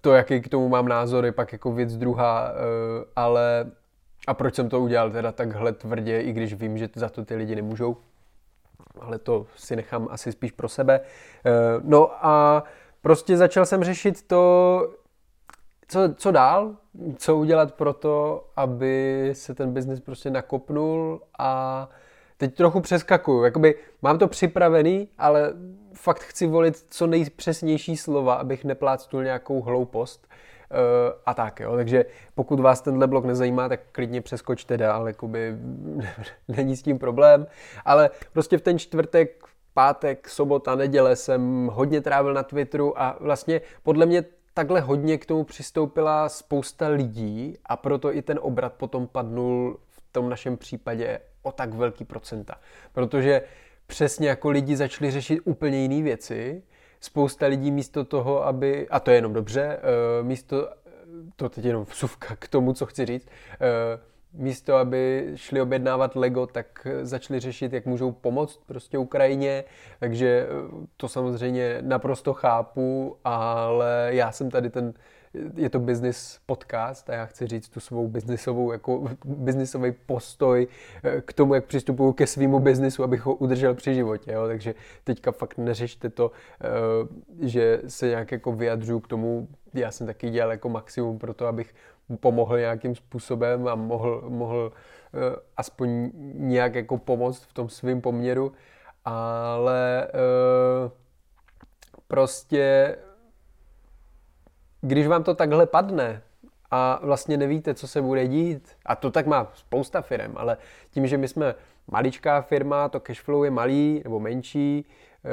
To, jaký k tomu mám názor, je pak jako věc druhá, ale a proč jsem to udělal teda takhle tvrdě, i když vím, že za to ty lidi nemůžou, ale to si nechám asi spíš pro sebe. No a prostě začal jsem řešit to, co, co dál, co udělat pro to, aby se ten biznis prostě nakopnul a teď trochu přeskakuju. Jakoby mám to připravený, ale fakt chci volit co nejpřesnější slova, abych neplácnul nějakou hloupost. Uh, a tak, jo. Takže pokud vás tenhle blog nezajímá, tak klidně přeskočte dál, jakoby není s tím problém. Ale prostě v ten čtvrtek, pátek, sobota, neděle jsem hodně trávil na Twitteru a vlastně podle mě takhle hodně k tomu přistoupila spousta lidí a proto i ten obrat potom padnul v tom našem případě o tak velký procenta. Protože přesně jako lidi začali řešit úplně jiné věci, spousta lidí místo toho, aby, a to je jenom dobře, eh, místo, to teď jenom vsuvka k tomu, co chci říct, eh, místo, aby šli objednávat Lego, tak začali řešit, jak můžou pomoct prostě Ukrajině, takže eh, to samozřejmě naprosto chápu, ale já jsem tady ten, je to business podcast a já chci říct tu svou biznisovou, jako biznisový postoj eh, k tomu, jak přistupuju ke svýmu biznisu, abych ho udržel při životě, jo? takže teďka fakt neřešte to, eh, že se nějak jako vyjadřuju k tomu, já jsem taky dělal jako maximum pro to, abych pomohl nějakým způsobem a mohl, mohl uh, aspoň nějak jako pomoct v tom svém poměru, ale uh, prostě když vám to takhle padne a vlastně nevíte, co se bude dít, a to tak má spousta firm, ale tím, že my jsme maličká firma, to cashflow je malý nebo menší, uh,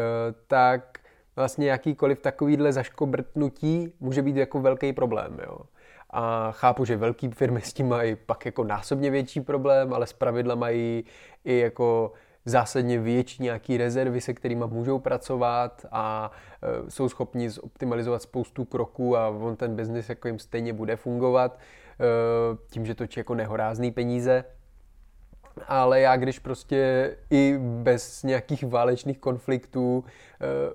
tak vlastně jakýkoliv takovýhle zaškobrtnutí může být jako velký problém. Jo. A chápu, že velké firmy s tím mají pak jako násobně větší problém, ale zpravidla mají i jako zásadně větší nějaký rezervy, se kterými můžou pracovat a e, jsou schopni zoptimalizovat spoustu kroků a on ten biznis jako jim stejně bude fungovat. tím, že točí jako nehorázný peníze, ale já když prostě i bez nějakých válečných konfliktů uh,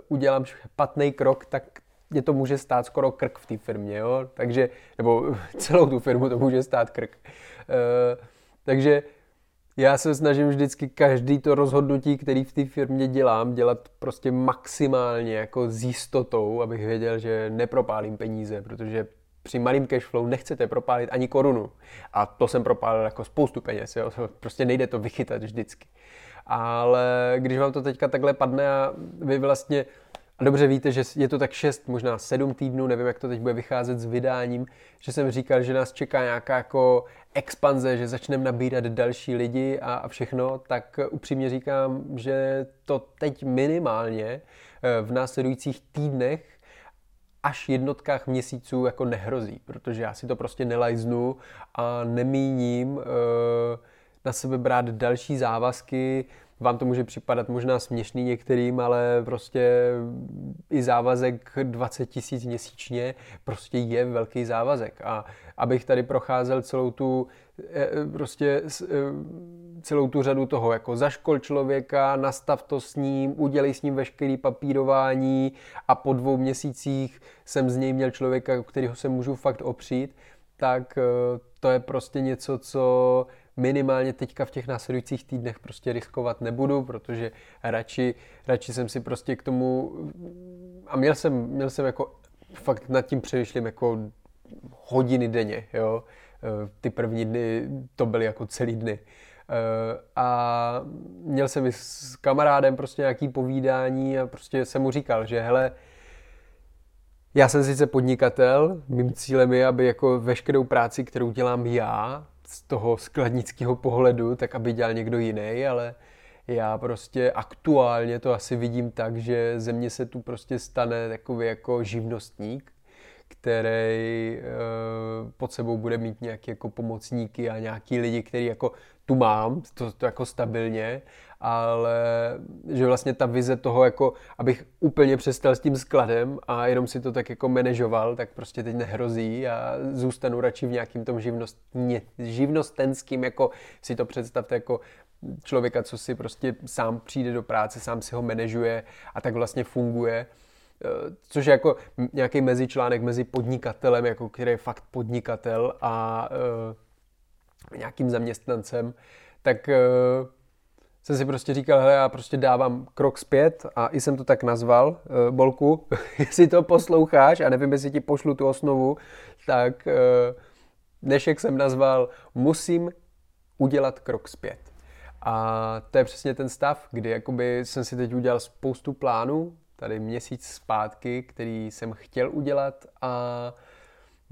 udělám špatný krok, tak mě to může stát skoro krk v té firmě, jo? Takže, nebo celou tu firmu to může stát krk. Uh, takže já se snažím vždycky každý to rozhodnutí, který v té firmě dělám, dělat prostě maximálně jako s jistotou, abych věděl, že nepropálím peníze, protože při malým cashflow nechcete propálit ani korunu. A to jsem propálil jako spoustu peněz, jo? prostě nejde to vychytat vždycky. Ale když vám to teďka takhle padne a vy vlastně a dobře víte, že je to tak 6, možná 7 týdnů, nevím, jak to teď bude vycházet s vydáním, že jsem říkal, že nás čeká nějaká jako expanze, že začneme nabírat další lidi a, a všechno, tak upřímně říkám, že to teď minimálně eh, v následujících týdnech až jednotkách měsíců jako nehrozí, protože já si to prostě nelajznu a nemíním uh, na sebe brát další závazky, vám to může připadat možná směšný některým, ale prostě i závazek 20 tisíc měsíčně prostě je velký závazek. A abych tady procházel celou tu eh, prostě eh, celou tu řadu toho, jako zaškol člověka, nastav to s ním, udělej s ním veškerý papírování a po dvou měsících jsem z něj měl člověka, kterého se můžu fakt opřít, tak eh, to je prostě něco, co minimálně teďka v těch následujících týdnech prostě riskovat nebudu, protože radši, radši jsem si prostě k tomu a měl jsem, měl jsem jako fakt nad tím přemýšlím jako hodiny denně, jo. Eh, ty první dny to byly jako celý dny. Eh, a měl jsem i s kamarádem prostě nějaký povídání a prostě jsem mu říkal, že hele, já jsem sice podnikatel, mým cílem je, aby jako veškerou práci, kterou dělám já, z toho skladnického pohledu, tak aby dělal někdo jiný, ale já prostě aktuálně to asi vidím tak, že země se tu prostě stane takový jako živnostník, který e, pod sebou bude mít nějaké jako pomocníky a nějaký lidi, který jako tu mám, to, to jako stabilně, ale že vlastně ta vize toho, jako abych úplně přestal s tím skladem a jenom si to tak jako manažoval, tak prostě teď nehrozí a zůstanu radši v nějakým tom živnostně, živnostenským, jako si to představte jako člověka, co si prostě sám přijde do práce, sám si ho manažuje a tak vlastně funguje. Eh, což je jako nějaký mezičlánek mezi podnikatelem, jako který je fakt podnikatel a uh, nějakým zaměstnancem, tak uh, jsem si prostě říkal, hele, já prostě dávám krok zpět a i jsem to tak nazval, uh, Bolku, jestli to posloucháš a nevím, jestli ti pošlu tu osnovu, tak uh, dnešek jsem nazval Musím udělat krok zpět. A to je přesně ten stav, kdy jakoby jsem si teď udělal spoustu plánů, tady měsíc zpátky, který jsem chtěl udělat a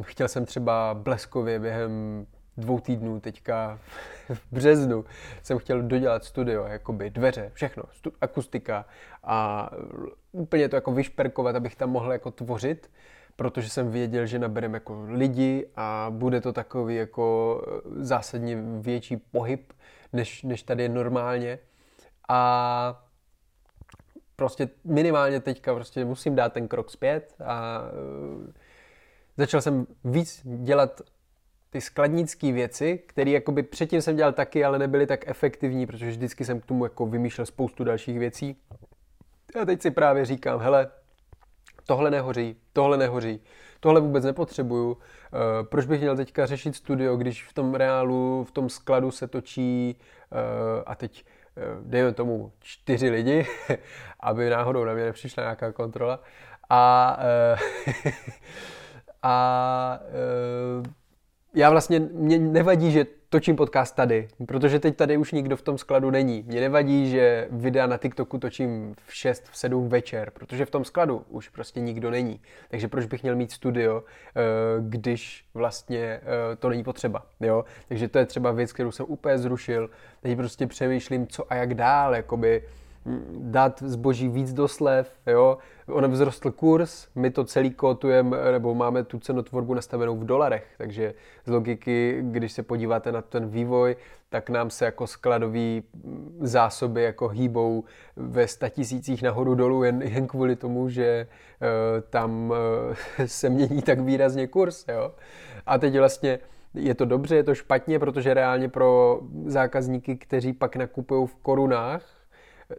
chtěl jsem třeba bleskově během dvou týdnů teďka v březnu jsem chtěl dodělat studio, jakoby dveře, všechno, stu, akustika a úplně to jako vyšperkovat, abych tam mohl jako tvořit, protože jsem věděl, že naberem jako lidi a bude to takový jako zásadně větší pohyb, než, než tady je normálně. A prostě minimálně teďka prostě musím dát ten krok zpět a začal jsem víc dělat ty skladnické věci, které jakoby předtím jsem dělal taky, ale nebyly tak efektivní, protože vždycky jsem k tomu jako vymýšlel spoustu dalších věcí. A teď si právě říkám, hele, tohle nehoří, tohle nehoří, tohle vůbec nepotřebuju. Uh, proč bych měl teďka řešit studio, když v tom reálu, v tom skladu se točí uh, a teď uh, dejme tomu čtyři lidi, aby náhodou na mě nepřišla nějaká kontrola. A, a uh, já vlastně, mě nevadí, že točím podcast tady, protože teď tady už nikdo v tom skladu není. Mě nevadí, že videa na TikToku točím v 6, v 7 večer, protože v tom skladu už prostě nikdo není. Takže proč bych měl mít studio, eh, když vlastně eh, to není potřeba, jo? Takže to je třeba věc, kterou jsem úplně zrušil. Teď prostě přemýšlím, co a jak dál, jakoby dát zboží víc do slev, jo. On vzrostl kurz, my to celý kotujeme, nebo máme tu cenotvorbu nastavenou v dolarech, takže z logiky, když se podíváte na ten vývoj, tak nám se jako skladové zásoby jako hýbou ve statisících nahoru dolů jen, jen kvůli tomu, že uh, tam uh, se mění tak výrazně kurz, jo. A teď vlastně je to dobře, je to špatně, protože reálně pro zákazníky, kteří pak nakupují v korunách,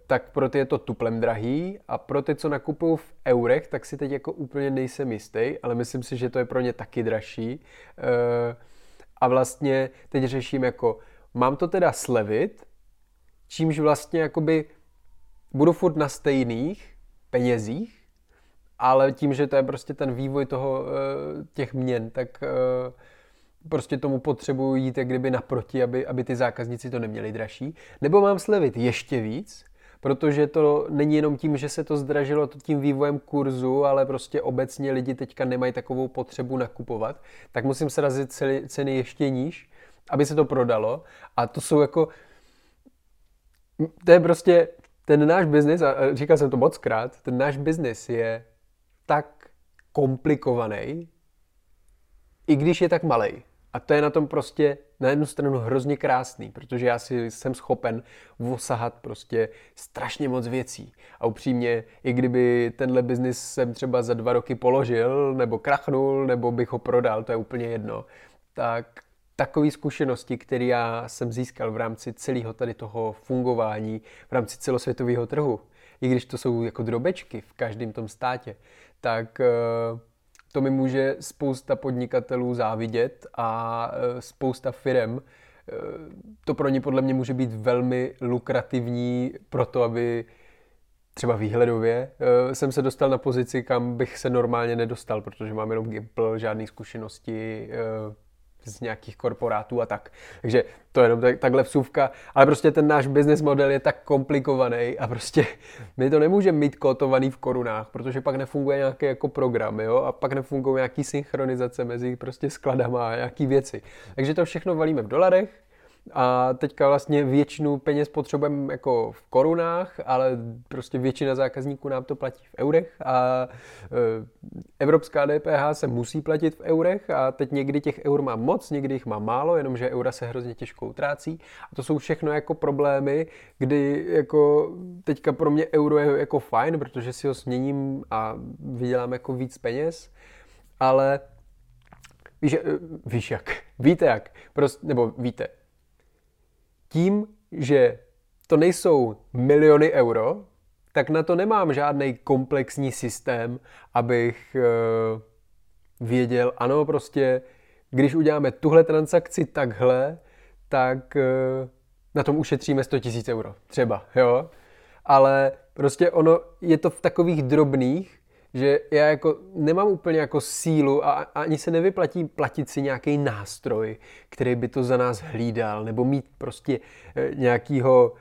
tak pro ty je to tuplem drahý a pro ty, co nakupují v eurech, tak si teď jako úplně nejsem jistý, ale myslím si, že to je pro ně taky dražší. Eh, a vlastně teď řeším jako, mám to teda slevit, čímž vlastně jakoby budu furt na stejných penězích, ale tím, že to je prostě ten vývoj toho, eh, těch měn, tak eh, prostě tomu potřebuji jít jak kdyby naproti, aby, aby ty zákazníci to neměli dražší. Nebo mám slevit ještě víc, protože to není jenom tím, že se to zdražilo tím vývojem kurzu, ale prostě obecně lidi teďka nemají takovou potřebu nakupovat, tak musím srazit ceny ještě níž, aby se to prodalo. A to jsou jako, to je prostě ten náš biznis, a říkal jsem to moc krát, ten náš biznis je tak komplikovaný, i když je tak malý. A to je na tom prostě na jednu stranu hrozně krásný, protože já si jsem schopen vosahat prostě strašně moc věcí. A upřímně, i kdyby tenhle biznis jsem třeba za dva roky položil, nebo krachnul, nebo bych ho prodal, to je úplně jedno, tak takové zkušenosti, které já jsem získal v rámci celého tady toho fungování, v rámci celosvětového trhu, i když to jsou jako drobečky v každém tom státě, tak uh, to mi může spousta podnikatelů závidět a e, spousta firem. E, to pro ně podle mě může být velmi lukrativní pro to, aby třeba výhledově e, jsem se dostal na pozici, kam bych se normálně nedostal, protože mám jenom Gimple, žádné zkušenosti, z nějakých korporátů a tak. Takže to je jenom tak, takhle vsuvka, ale prostě ten náš business model je tak komplikovaný a prostě my to nemůžeme mít kotovaný v korunách, protože pak nefunguje nějaký jako program, jo, a pak nefungují nějaký synchronizace mezi prostě skladama a nějaký věci. Takže to všechno valíme v dolarech, a teďka vlastně většinu peněz potřebujeme jako v korunách, ale prostě většina zákazníků nám to platí v eurech a e, evropská DPH se musí platit v eurech a teď někdy těch eur má moc, někdy jich má málo, jenomže eura se hrozně těžko utrácí. A to jsou všechno jako problémy, kdy jako teďka pro mě euro je jako fajn, protože si ho směním a vydělám jako víc peněz, ale víš, e, víš jak, víte jak, prostě, nebo víte, tím, že to nejsou miliony euro, tak na to nemám žádný komplexní systém, abych uh, věděl, ano, prostě, když uděláme tuhle transakci takhle, tak uh, na tom ušetříme 100 000 euro, třeba, jo. Ale prostě ono je to v takových drobných, že já jako nemám úplně jako sílu a ani se nevyplatí platit si nějaký nástroj, který by to za nás hlídal, nebo mít prostě eh, nějakýho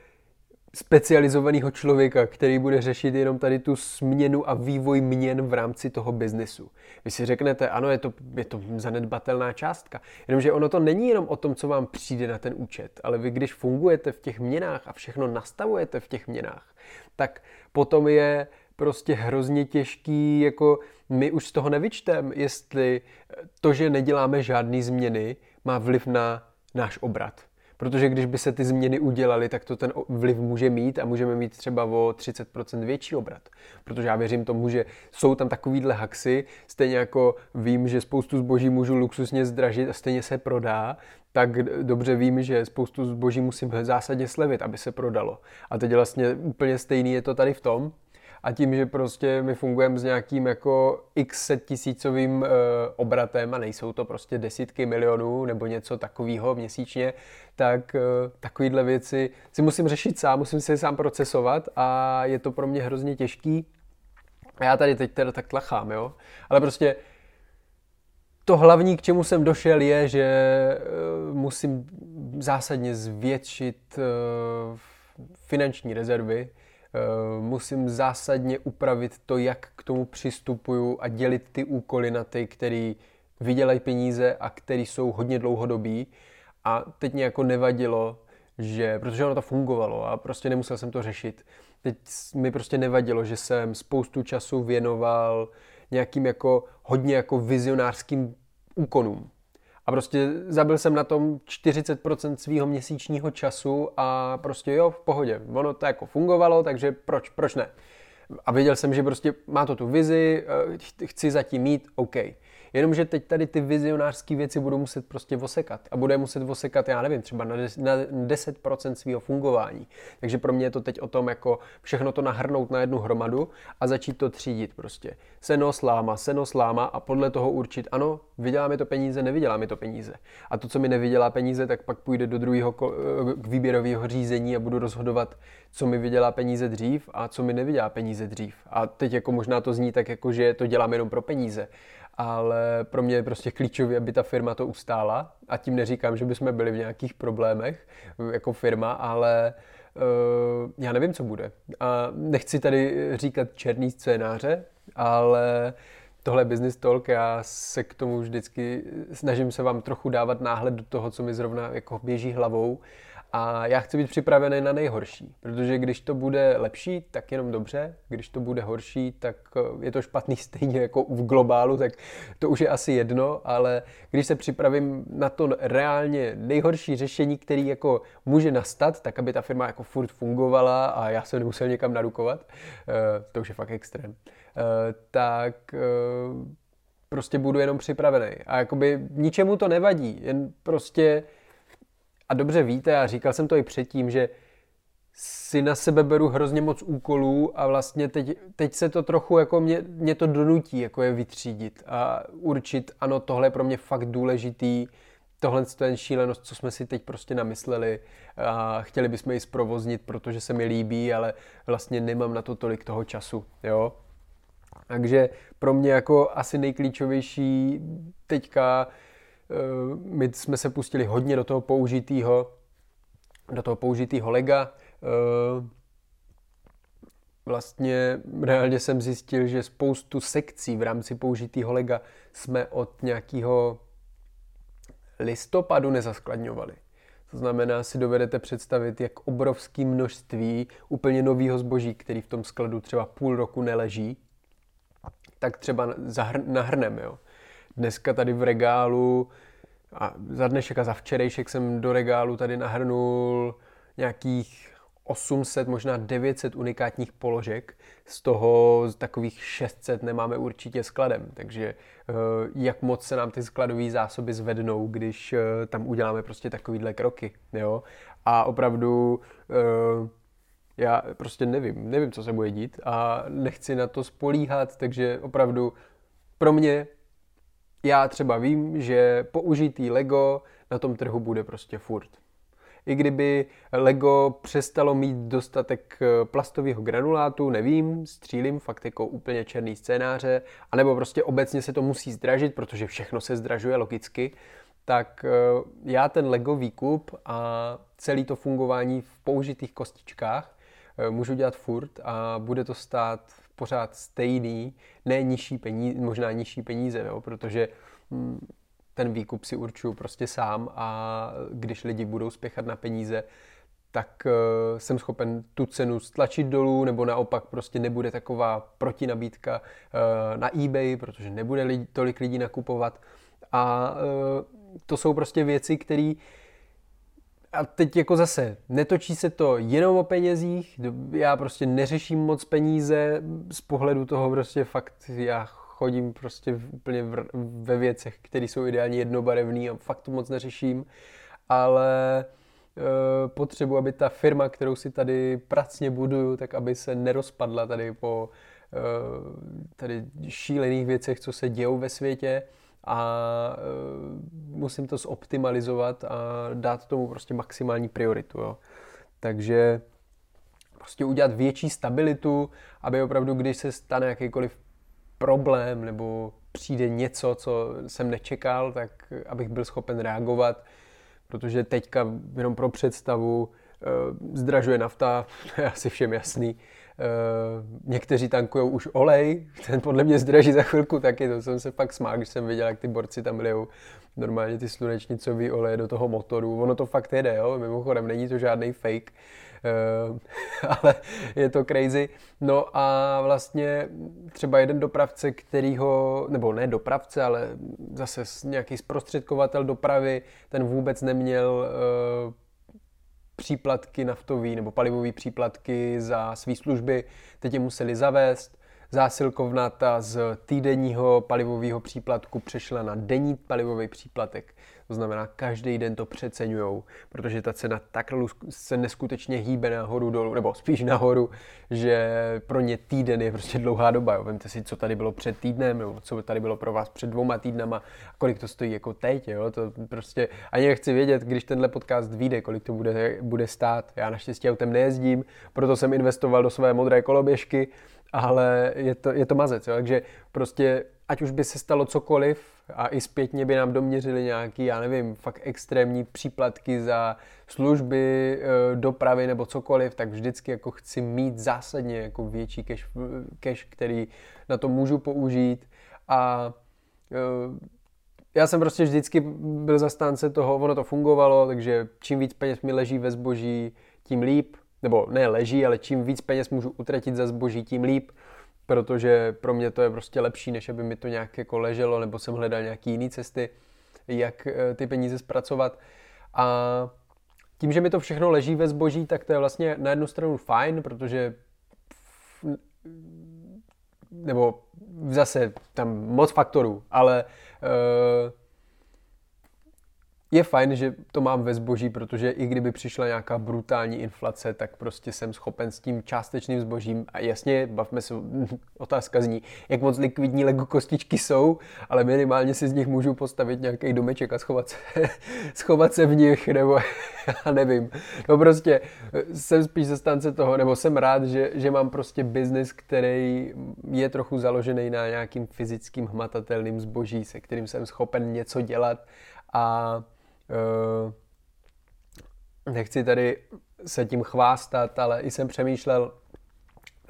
specializovaného člověka, který bude řešit jenom tady tu směnu a vývoj měn v rámci toho biznesu. Vy si řeknete, ano, je to, je to zanedbatelná částka, jenomže ono to není jenom o tom, co vám přijde na ten účet, ale vy když fungujete v těch měnách a všechno nastavujete v těch měnách, tak potom je prostě hrozně těžký, jako my už z toho nevyčtem, jestli to, že neděláme žádné změny, má vliv na náš obrat. Protože když by se ty změny udělaly, tak to ten vliv může mít a můžeme mít třeba o 30% větší obrat. Protože já věřím tomu, že jsou tam takovýhle haxy, stejně jako vím, že spoustu zboží můžu luxusně zdražit a stejně se prodá, tak dobře vím, že spoustu zboží musím zásadně slevit, aby se prodalo. A teď vlastně úplně stejný je to tady v tom, a tím, že prostě my fungujeme s nějakým jako x set tisícovým e, obratem a nejsou to prostě desítky milionů nebo něco takového měsíčně, tak e, takovýhle věci si musím řešit sám, musím si je sám procesovat a je to pro mě hrozně těžký. A já tady teď teda tak tlachám, jo. Ale prostě to hlavní, k čemu jsem došel, je, že e, musím zásadně zvětšit e, finanční rezervy, musím zásadně upravit to, jak k tomu přistupuju a dělit ty úkoly na ty, který vydělají peníze a který jsou hodně dlouhodobí. A teď mě jako nevadilo, že, protože ono to fungovalo a prostě nemusel jsem to řešit. Teď mi prostě nevadilo, že jsem spoustu času věnoval nějakým jako hodně jako vizionářským úkonům. A prostě zabil jsem na tom 40% svého měsíčního času a prostě jo, v pohodě. Ono to jako fungovalo, takže proč, proč ne? A věděl jsem, že prostě má to tu vizi, eh, chci zatím mít, OK. Jenomže teď tady ty vizionářské věci budou muset prostě vosekat. A bude muset vosekat, já nevím, třeba na 10% svého fungování. Takže pro mě je to teď o tom, jako všechno to nahrnout na jednu hromadu a začít to třídit prostě. Seno, sláma, seno, sláma a podle toho určit, ano, vydělá mi to peníze, nevydělá mi to peníze. A to, co mi nevydělá peníze, tak pak půjde do druhého k výběrového řízení a budu rozhodovat, co mi vydělá peníze dřív a co mi nevydělá peníze dřív. A teď jako možná to zní tak, jako že to dělám jenom pro peníze, ale pro mě je prostě klíčové, aby ta firma to ustála. A tím neříkám, že bychom byli v nějakých problémech jako firma, ale uh, já nevím, co bude. A nechci tady říkat černý scénáře, ale tohle je Business Talk, já se k tomu vždycky snažím se vám trochu dávat náhled do toho, co mi zrovna jako běží hlavou a já chci být připravený na nejhorší, protože když to bude lepší, tak jenom dobře, když to bude horší, tak eh, je to špatný stejně jako v globálu, tak to už je asi jedno, ale když se připravím na to reálně nejhorší řešení, který jako může nastat, tak aby ta firma jako furt fungovala a já se nemusel někam narukovat, eh, to už je fakt extrém, eh, tak prostě budu jenom připravený. A jakoby ničemu to nevadí, jen prostě a dobře víte, a říkal jsem to i předtím, že si na sebe beru hrozně moc úkolů a vlastně teď, teď se to trochu jako mě, mě to donutí jako je vytřídit a určit, ano, tohle je pro mě fakt důležitý, tohle je šílenost, co jsme si teď prostě namysleli a chtěli bychom ji zprovoznit, protože se mi líbí, ale vlastně nemám na to tolik toho času, jo. Takže pro mě jako asi nejklíčovější teďka Eh, my jsme se pustili hodně do toho použitého, do toho použitého lega. Eh, vlastně reálně jsem zjistil, že spoustu sekcí v rámci použitého lega jsme od nějakého listopadu nezaskladňovali. To znamená, si dovedete představit, jak obrovské množství úplně nového zboží, který v tom skladu třeba půl roku neleží, tak třeba nahrneme. Jo dneska tady v regálu a za dnešek a za včerejšek jsem do regálu tady nahrnul nějakých 800, možná 900 unikátních položek, z toho z takových 600 nemáme určitě skladem, takže eh, jak moc se nám ty skladové zásoby zvednou, když eh, tam uděláme prostě takovýhle kroky, jo? A opravdu eh, já prostě nevím, nevím, co se bude dít a nechci na to spolíhat, takže opravdu pro mě já třeba vím, že použitý Lego na tom trhu bude prostě furt. I kdyby Lego přestalo mít dostatek eh, plastového granulátu, nevím, střílím fakt jako úplně černý scénáře, anebo prostě obecně se to musí zdražit, protože všechno se zdražuje logicky, tak eh, já ten Lego výkup a celý to fungování v použitých kostičkách eh, můžu dělat furt a bude to stát pořád stejný, ne nižší peníze, možná nižší peníze, jo, protože hm, ten výkup si určuju prostě sám a když lidi budou spěchat na peníze, tak uh, jsem schopen tu cenu stlačit dolů, nebo naopak prostě nebude taková protinabídka uh, na eBay, protože nebude lidi, tolik lidí nakupovat. A uh, to jsou prostě věci, které a teď jako zase, netočí se to jenom o penězích, já prostě neřeším moc peníze z pohledu toho prostě fakt, já chodím prostě úplně ve věcech, které jsou ideálně jednobarevné a fakt to moc neřeším, ale e, aby ta firma, kterou si tady pracně buduju, tak aby se nerozpadla tady po e, tady šílených věcech, co se dějou ve světě, a uh, musím to zoptimalizovat a dát tomu prostě maximální prioritu. Jo. Takže prostě udělat větší stabilitu, aby opravdu, když se stane jakýkoliv problém nebo přijde něco, co jsem nečekal, tak abych byl schopen reagovat, protože teďka jenom pro představu uh, zdražuje nafta, to je asi všem jasný, někteří tankují už olej, ten podle mě zdraží za chvilku taky, to jsem se fakt smál, když jsem viděl, jak ty borci tam lijou normálně ty slunečnicový oleje do toho motoru. Ono to fakt jede, jo? mimochodem není to žádný fake, uh, ale je to crazy. No a vlastně třeba jeden dopravce, kterýho, nebo ne dopravce, ale zase nějaký zprostředkovatel dopravy, ten vůbec neměl uh, příplatky naftové nebo palivové příplatky za své služby, teď je museli zavést, zásilkovna ta z týdenního palivového příplatku přešla na denní palivový příplatek. To znamená, každý den to přeceňují, protože ta cena tak se neskutečně hýbe nahoru dolů, nebo spíš nahoru, že pro ně týden je prostě dlouhá doba. Jo. Vemte si, co tady bylo před týdnem, nebo co tady bylo pro vás před dvouma týdnama, kolik to stojí jako teď. Jo. To prostě ani nechci vědět, když tenhle podcast vyjde, kolik to bude, bude stát. Já naštěstí autem nejezdím, proto jsem investoval do své modré koloběžky, ale je to, je to mazec. Jo. Takže prostě ať už by se stalo cokoliv a i zpětně by nám doměřili nějaký, já nevím, fakt extrémní příplatky za služby, e, dopravy nebo cokoliv, tak vždycky jako chci mít zásadně jako větší cash, cash který na to můžu použít a e, já jsem prostě vždycky byl zastánce toho, ono to fungovalo, takže čím víc peněz mi leží ve zboží, tím líp, nebo ne leží, ale čím víc peněz můžu utratit za zboží, tím líp protože pro mě to je prostě lepší, než aby mi to nějak jako leželo, nebo jsem hledal nějaké jiné cesty, jak eh, ty peníze zpracovat. A tím, že mi to všechno leží ve zboží, tak to je vlastně na jednu stranu fajn, protože nebo zase tam moc faktorů, ale uh, je fajn, že to mám ve zboží, protože i kdyby přišla nějaká brutální inflace, tak prostě jsem schopen s tím částečným zbožím, a jasně, bavme se, otázka zní, jak moc likvidní Lego kostičky jsou, ale minimálně si z nich můžu postavit nějaký domeček a schovat se, schovat se v nich, nebo já nevím. No prostě jsem spíš zastánce toho, nebo jsem rád, že, že mám prostě biznis, který je trochu založený na nějakým fyzickým hmatatelným zboží, se kterým jsem schopen něco dělat a nechci tady se tím chvástat, ale i jsem přemýšlel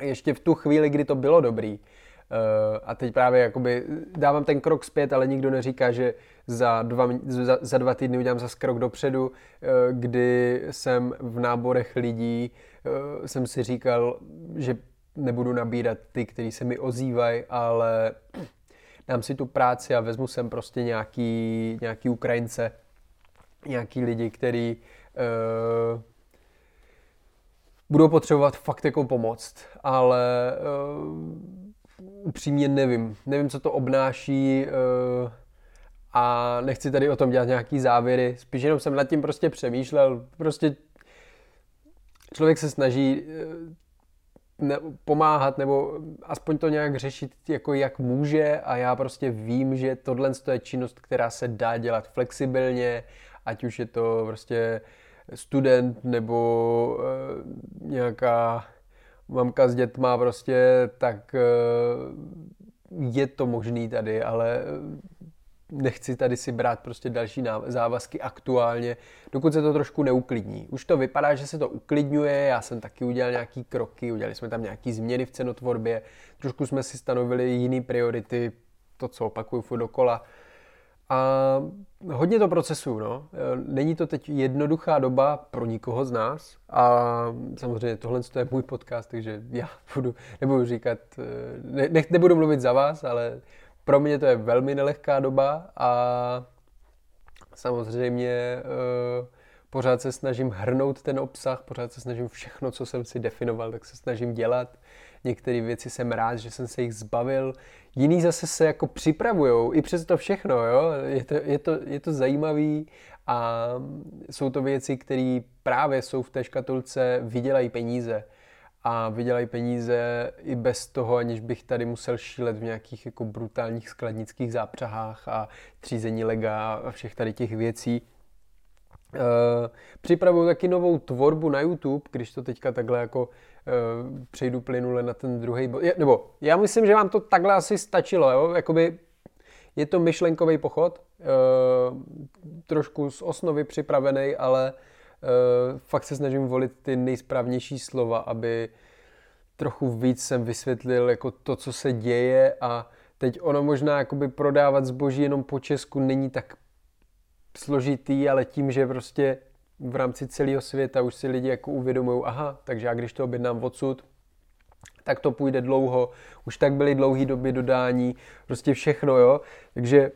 ještě v tu chvíli, kdy to bylo dobrý. Uh, a teď právě jakoby dávám ten krok zpět, ale nikdo neříká, že za dva, za, za dva týdny udělám zase krok dopředu, uh, kdy jsem v náborech lidí, jsem si říkal, že nebudu nabírat ty, kteří se mi ozývají, ale dám si tu práci a vezmu sem prostě nějaký, nějaký Ukrajince, nějaký lidi, kteří uh, budou potřebovat fakt jako pomoc, ale uh, upřímně nevím. Nevím, co to obnáší uh, a nechci tady o tom dělat nějaký závěry. Spíš jenom jsem nad tím prostě přemýšlel. Prostě člověk se snaží ne, pomáhat nebo aspoň to nějak řešit jako jak může a já prostě vím, že tohle je činnost, která se dá dělat flexibilně ať už je to prostě student nebo e, nějaká mamka s dětma prostě, tak e, je to možný tady, ale nechci tady si brát prostě další závazky aktuálně, dokud se to trošku neuklidní. Už to vypadá, že se to uklidňuje, já jsem taky udělal nějaký kroky, udělali jsme tam nějaký změny v cenotvorbě, trošku jsme si stanovili jiné priority, to, co opakuju furt dokola, a hodně to procesu, no. Není to teď jednoduchá doba pro nikoho z nás a samozřejmě tohle je můj podcast, takže já budu, nebudu říkat, ne, ne, nebudu mluvit za vás, ale pro mě to je velmi nelehká doba a samozřejmě eh, pořád se snažím hrnout ten obsah, pořád se snažím všechno, co jsem si definoval, tak se snažím dělat. Některé věci jsem rád, že jsem se jich zbavil, jiný zase se jako připravujou i přes to všechno, jo? Je, to, je, to, je to zajímavý a jsou to věci, které právě jsou v té škatulce, vydělají peníze a vydělají peníze i bez toho, aniž bych tady musel šílet v nějakých jako brutálních skladnických zápřahách a třízení lega a všech tady těch věcí. Uh, připravuju taky novou tvorbu na YouTube, když to teďka takhle jako uh, přejdu plynule na ten druhý bod. Nebo já myslím, že vám to takhle asi stačilo, jo? Jakoby je to myšlenkový pochod, uh, trošku z osnovy připravený, ale fakt se snažím volit ty nejsprávnější slova, aby trochu víc jsem vysvětlil jako to, co se děje a teď ono možná jakoby prodávat zboží jenom po Česku není tak složitý, ale tím, že prostě v rámci celého světa už si lidi jako uvědomují, aha, takže já když to objednám odsud, tak to půjde dlouho, už tak byly dlouhé doby dodání, prostě všechno, jo. Takže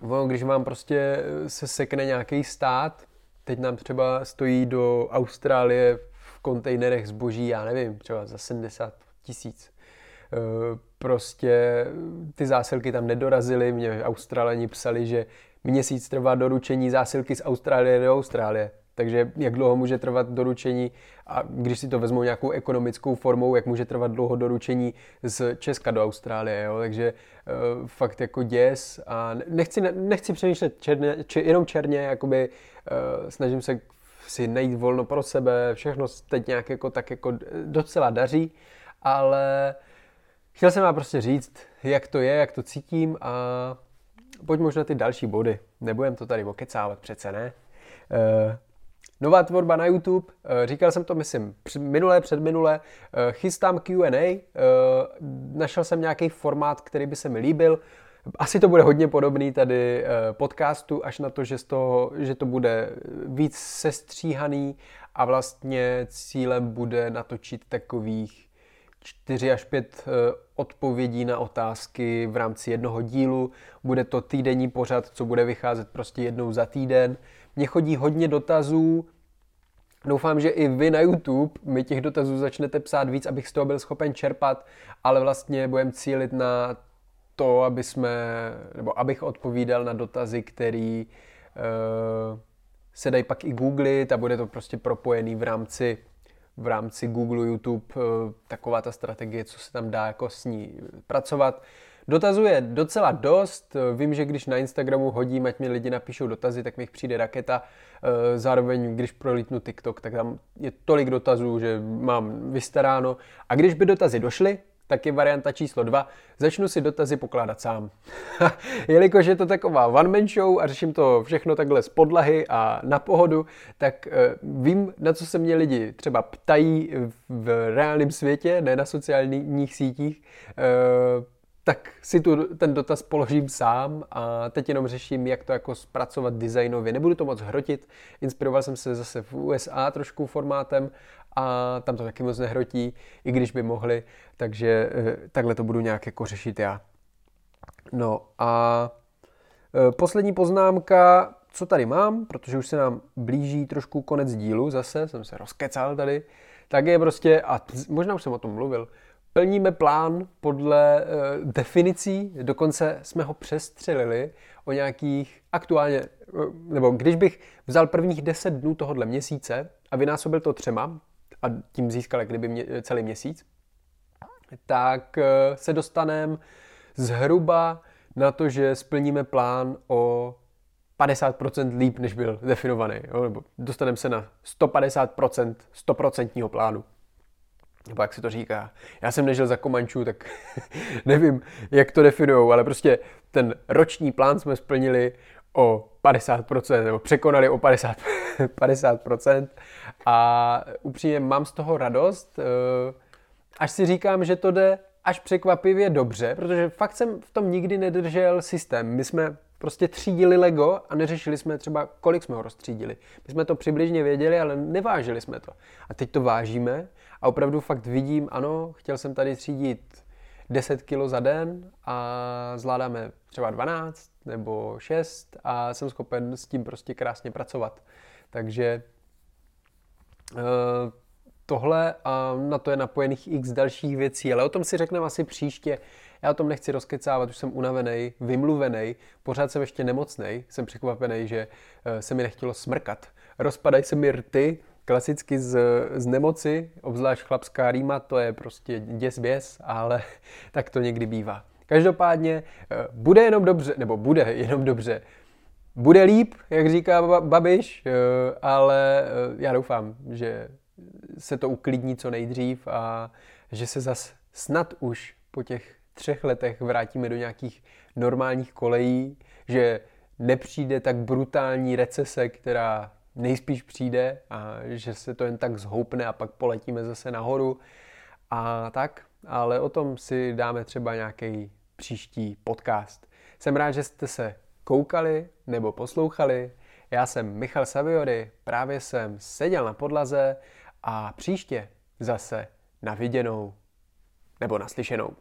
ono, když vám prostě se sekne nějaký stát, teď nám třeba stojí do Austrálie v kontejnerech zboží, já nevím, třeba za 70 tisíc prostě ty zásilky tam nedorazily, mě Australani psali, že měsíc trvá doručení zásilky z Austrálie do Austrálie. Takže jak dlouho může trvat doručení a když si to vezmou nějakou ekonomickou formou, jak může trvat dlouho doručení z Česka do Austrálie, jo? takže uh, fakt jako děs a nechci, nechci přemýšlet černě, či, jenom černě, jakoby uh, snažím se si najít volno pro sebe, všechno teď nějak jako tak jako docela daří, ale chtěl jsem vám prostě říct, jak to je, jak to cítím a pojď možná ty další body. Nebudem to tady okecávat, přece ne. Uh, Nová tvorba na YouTube, eh, říkal jsem to, myslím, minulé, předminulé, eh, chystám Q&A, našel jsem nějaký formát, který by se mi líbil, asi to bude hodně podobný tady podcastu, až na to, že, z toho, že to bude víc sestříhaný a vlastně cílem bude natočit takových 4 až 5 odpovědí na otázky v rámci jednoho dílu. Bude to týdenní pořad, co bude vycházet prostě jednou za týden. Mně chodí hodně dotazů, Doufám, že i vy na YouTube mi těch dotazů začnete psát víc, abych z toho byl schopen čerpat, ale vlastně budem cílit na to, aby jsme, nebo abych odpovídal na dotazy, který uh, se dají pak i googlit a bude to prostě propojený v rámci v rámci Google, YouTube, uh, taková ta strategie, co se tam dá jako s ní pracovat. Dotazů je docela dost. Vím, že když na Instagramu hodím, ať mi lidi napíšou dotazy, tak mi přijde raketa. Eh, zároveň, když prolítnu TikTok, tak tam je tolik dotazů, že mám vystaráno. A když by dotazy došly, tak je varianta číslo dva. Začnu si dotazy pokládat sám. Jelikož je to taková one-man show a řeším to všechno takhle z podlahy a na pohodu, tak uh, vím, na co se mě lidi třeba ptají v reálném světě, ne na sociálních sítích. Uh, tak si tu, ten dotaz položím sám a teď jenom řeším, jak to jako zpracovat designově. Nebudu to moc hrotit, inspiroval jsem se zase v USA trošku formátem a tam to taky moc nehrotí, i když by mohli, takže eh, takhle to budu nějak jako řešit já. No a eh, poslední poznámka, co tady mám, protože už se nám blíží trošku konec dílu, zase jsem se rozkecal tady, tak je prostě, a možná už jsem o tom mluvil, plníme plán podle uh, definicí, dokonce jsme ho přestřelili o nějakých aktuálně, nebo když bych vzal prvních 10 dnů tohohle měsíce a vynásobil to třema a tím získal jak kdyby mě, celý měsíc, tak uh, se dostaneme zhruba na to, že splníme plán o 50% líp, než byl definovaný. Jo? Nebo dostaneme se na 150% 100% plánu nebo jak se to říká. Já jsem nežil za Komančů, tak nevím, jak to definujou, ale prostě ten roční plán jsme splnili o 50%, nebo překonali o 50%, 50% a upřímně mám z toho radost, eh, až si říkám, že to jde až překvapivě dobře, protože fakt jsem v tom nikdy nedržel systém. My jsme prostě třídili Lego a neřešili jsme třeba, kolik jsme ho roztřídili. My jsme to přibližně věděli, ale nevážili jsme to. A teď to vážíme a opravdu fakt vidím, ano, chtěl jsem tady třídit 10 kg za den a zvládáme třeba 12 nebo 6 a jsem schopen s tím prostě krásně pracovat. Takže uh, tohle a na to je napojených x dalších věcí, ale o tom si řekneme asi příště. Já o tom nechci rozkecávat, už jsem unavený, vymluvený, pořád jsem ještě nemocný, jsem překvapený, že eh, se mi nechtělo smrkat. Rozpadají se mi rty, klasicky z, z nemoci, obzvlášť chlapská rýma, to je prostě děs běs, ale tak to někdy bývá. Každopádně eh, bude jenom dobře, nebo bude jenom dobře, bude líp, jak říká Babiš, eh, ale já doufám, že se to uklidní co nejdřív a že se zas snad už po těch třech letech vrátíme do nějakých normálních kolejí, že nepřijde tak brutální recese, která nejspíš přijde a že se to jen tak zhoupne a pak poletíme zase nahoru a tak, ale o tom si dáme třeba nějaký příští podcast. Jsem rád, že jste se koukali nebo poslouchali. Já jsem Michal Saviory, právě jsem seděl na podlaze a příště zase na viděnou nebo naslyšenou.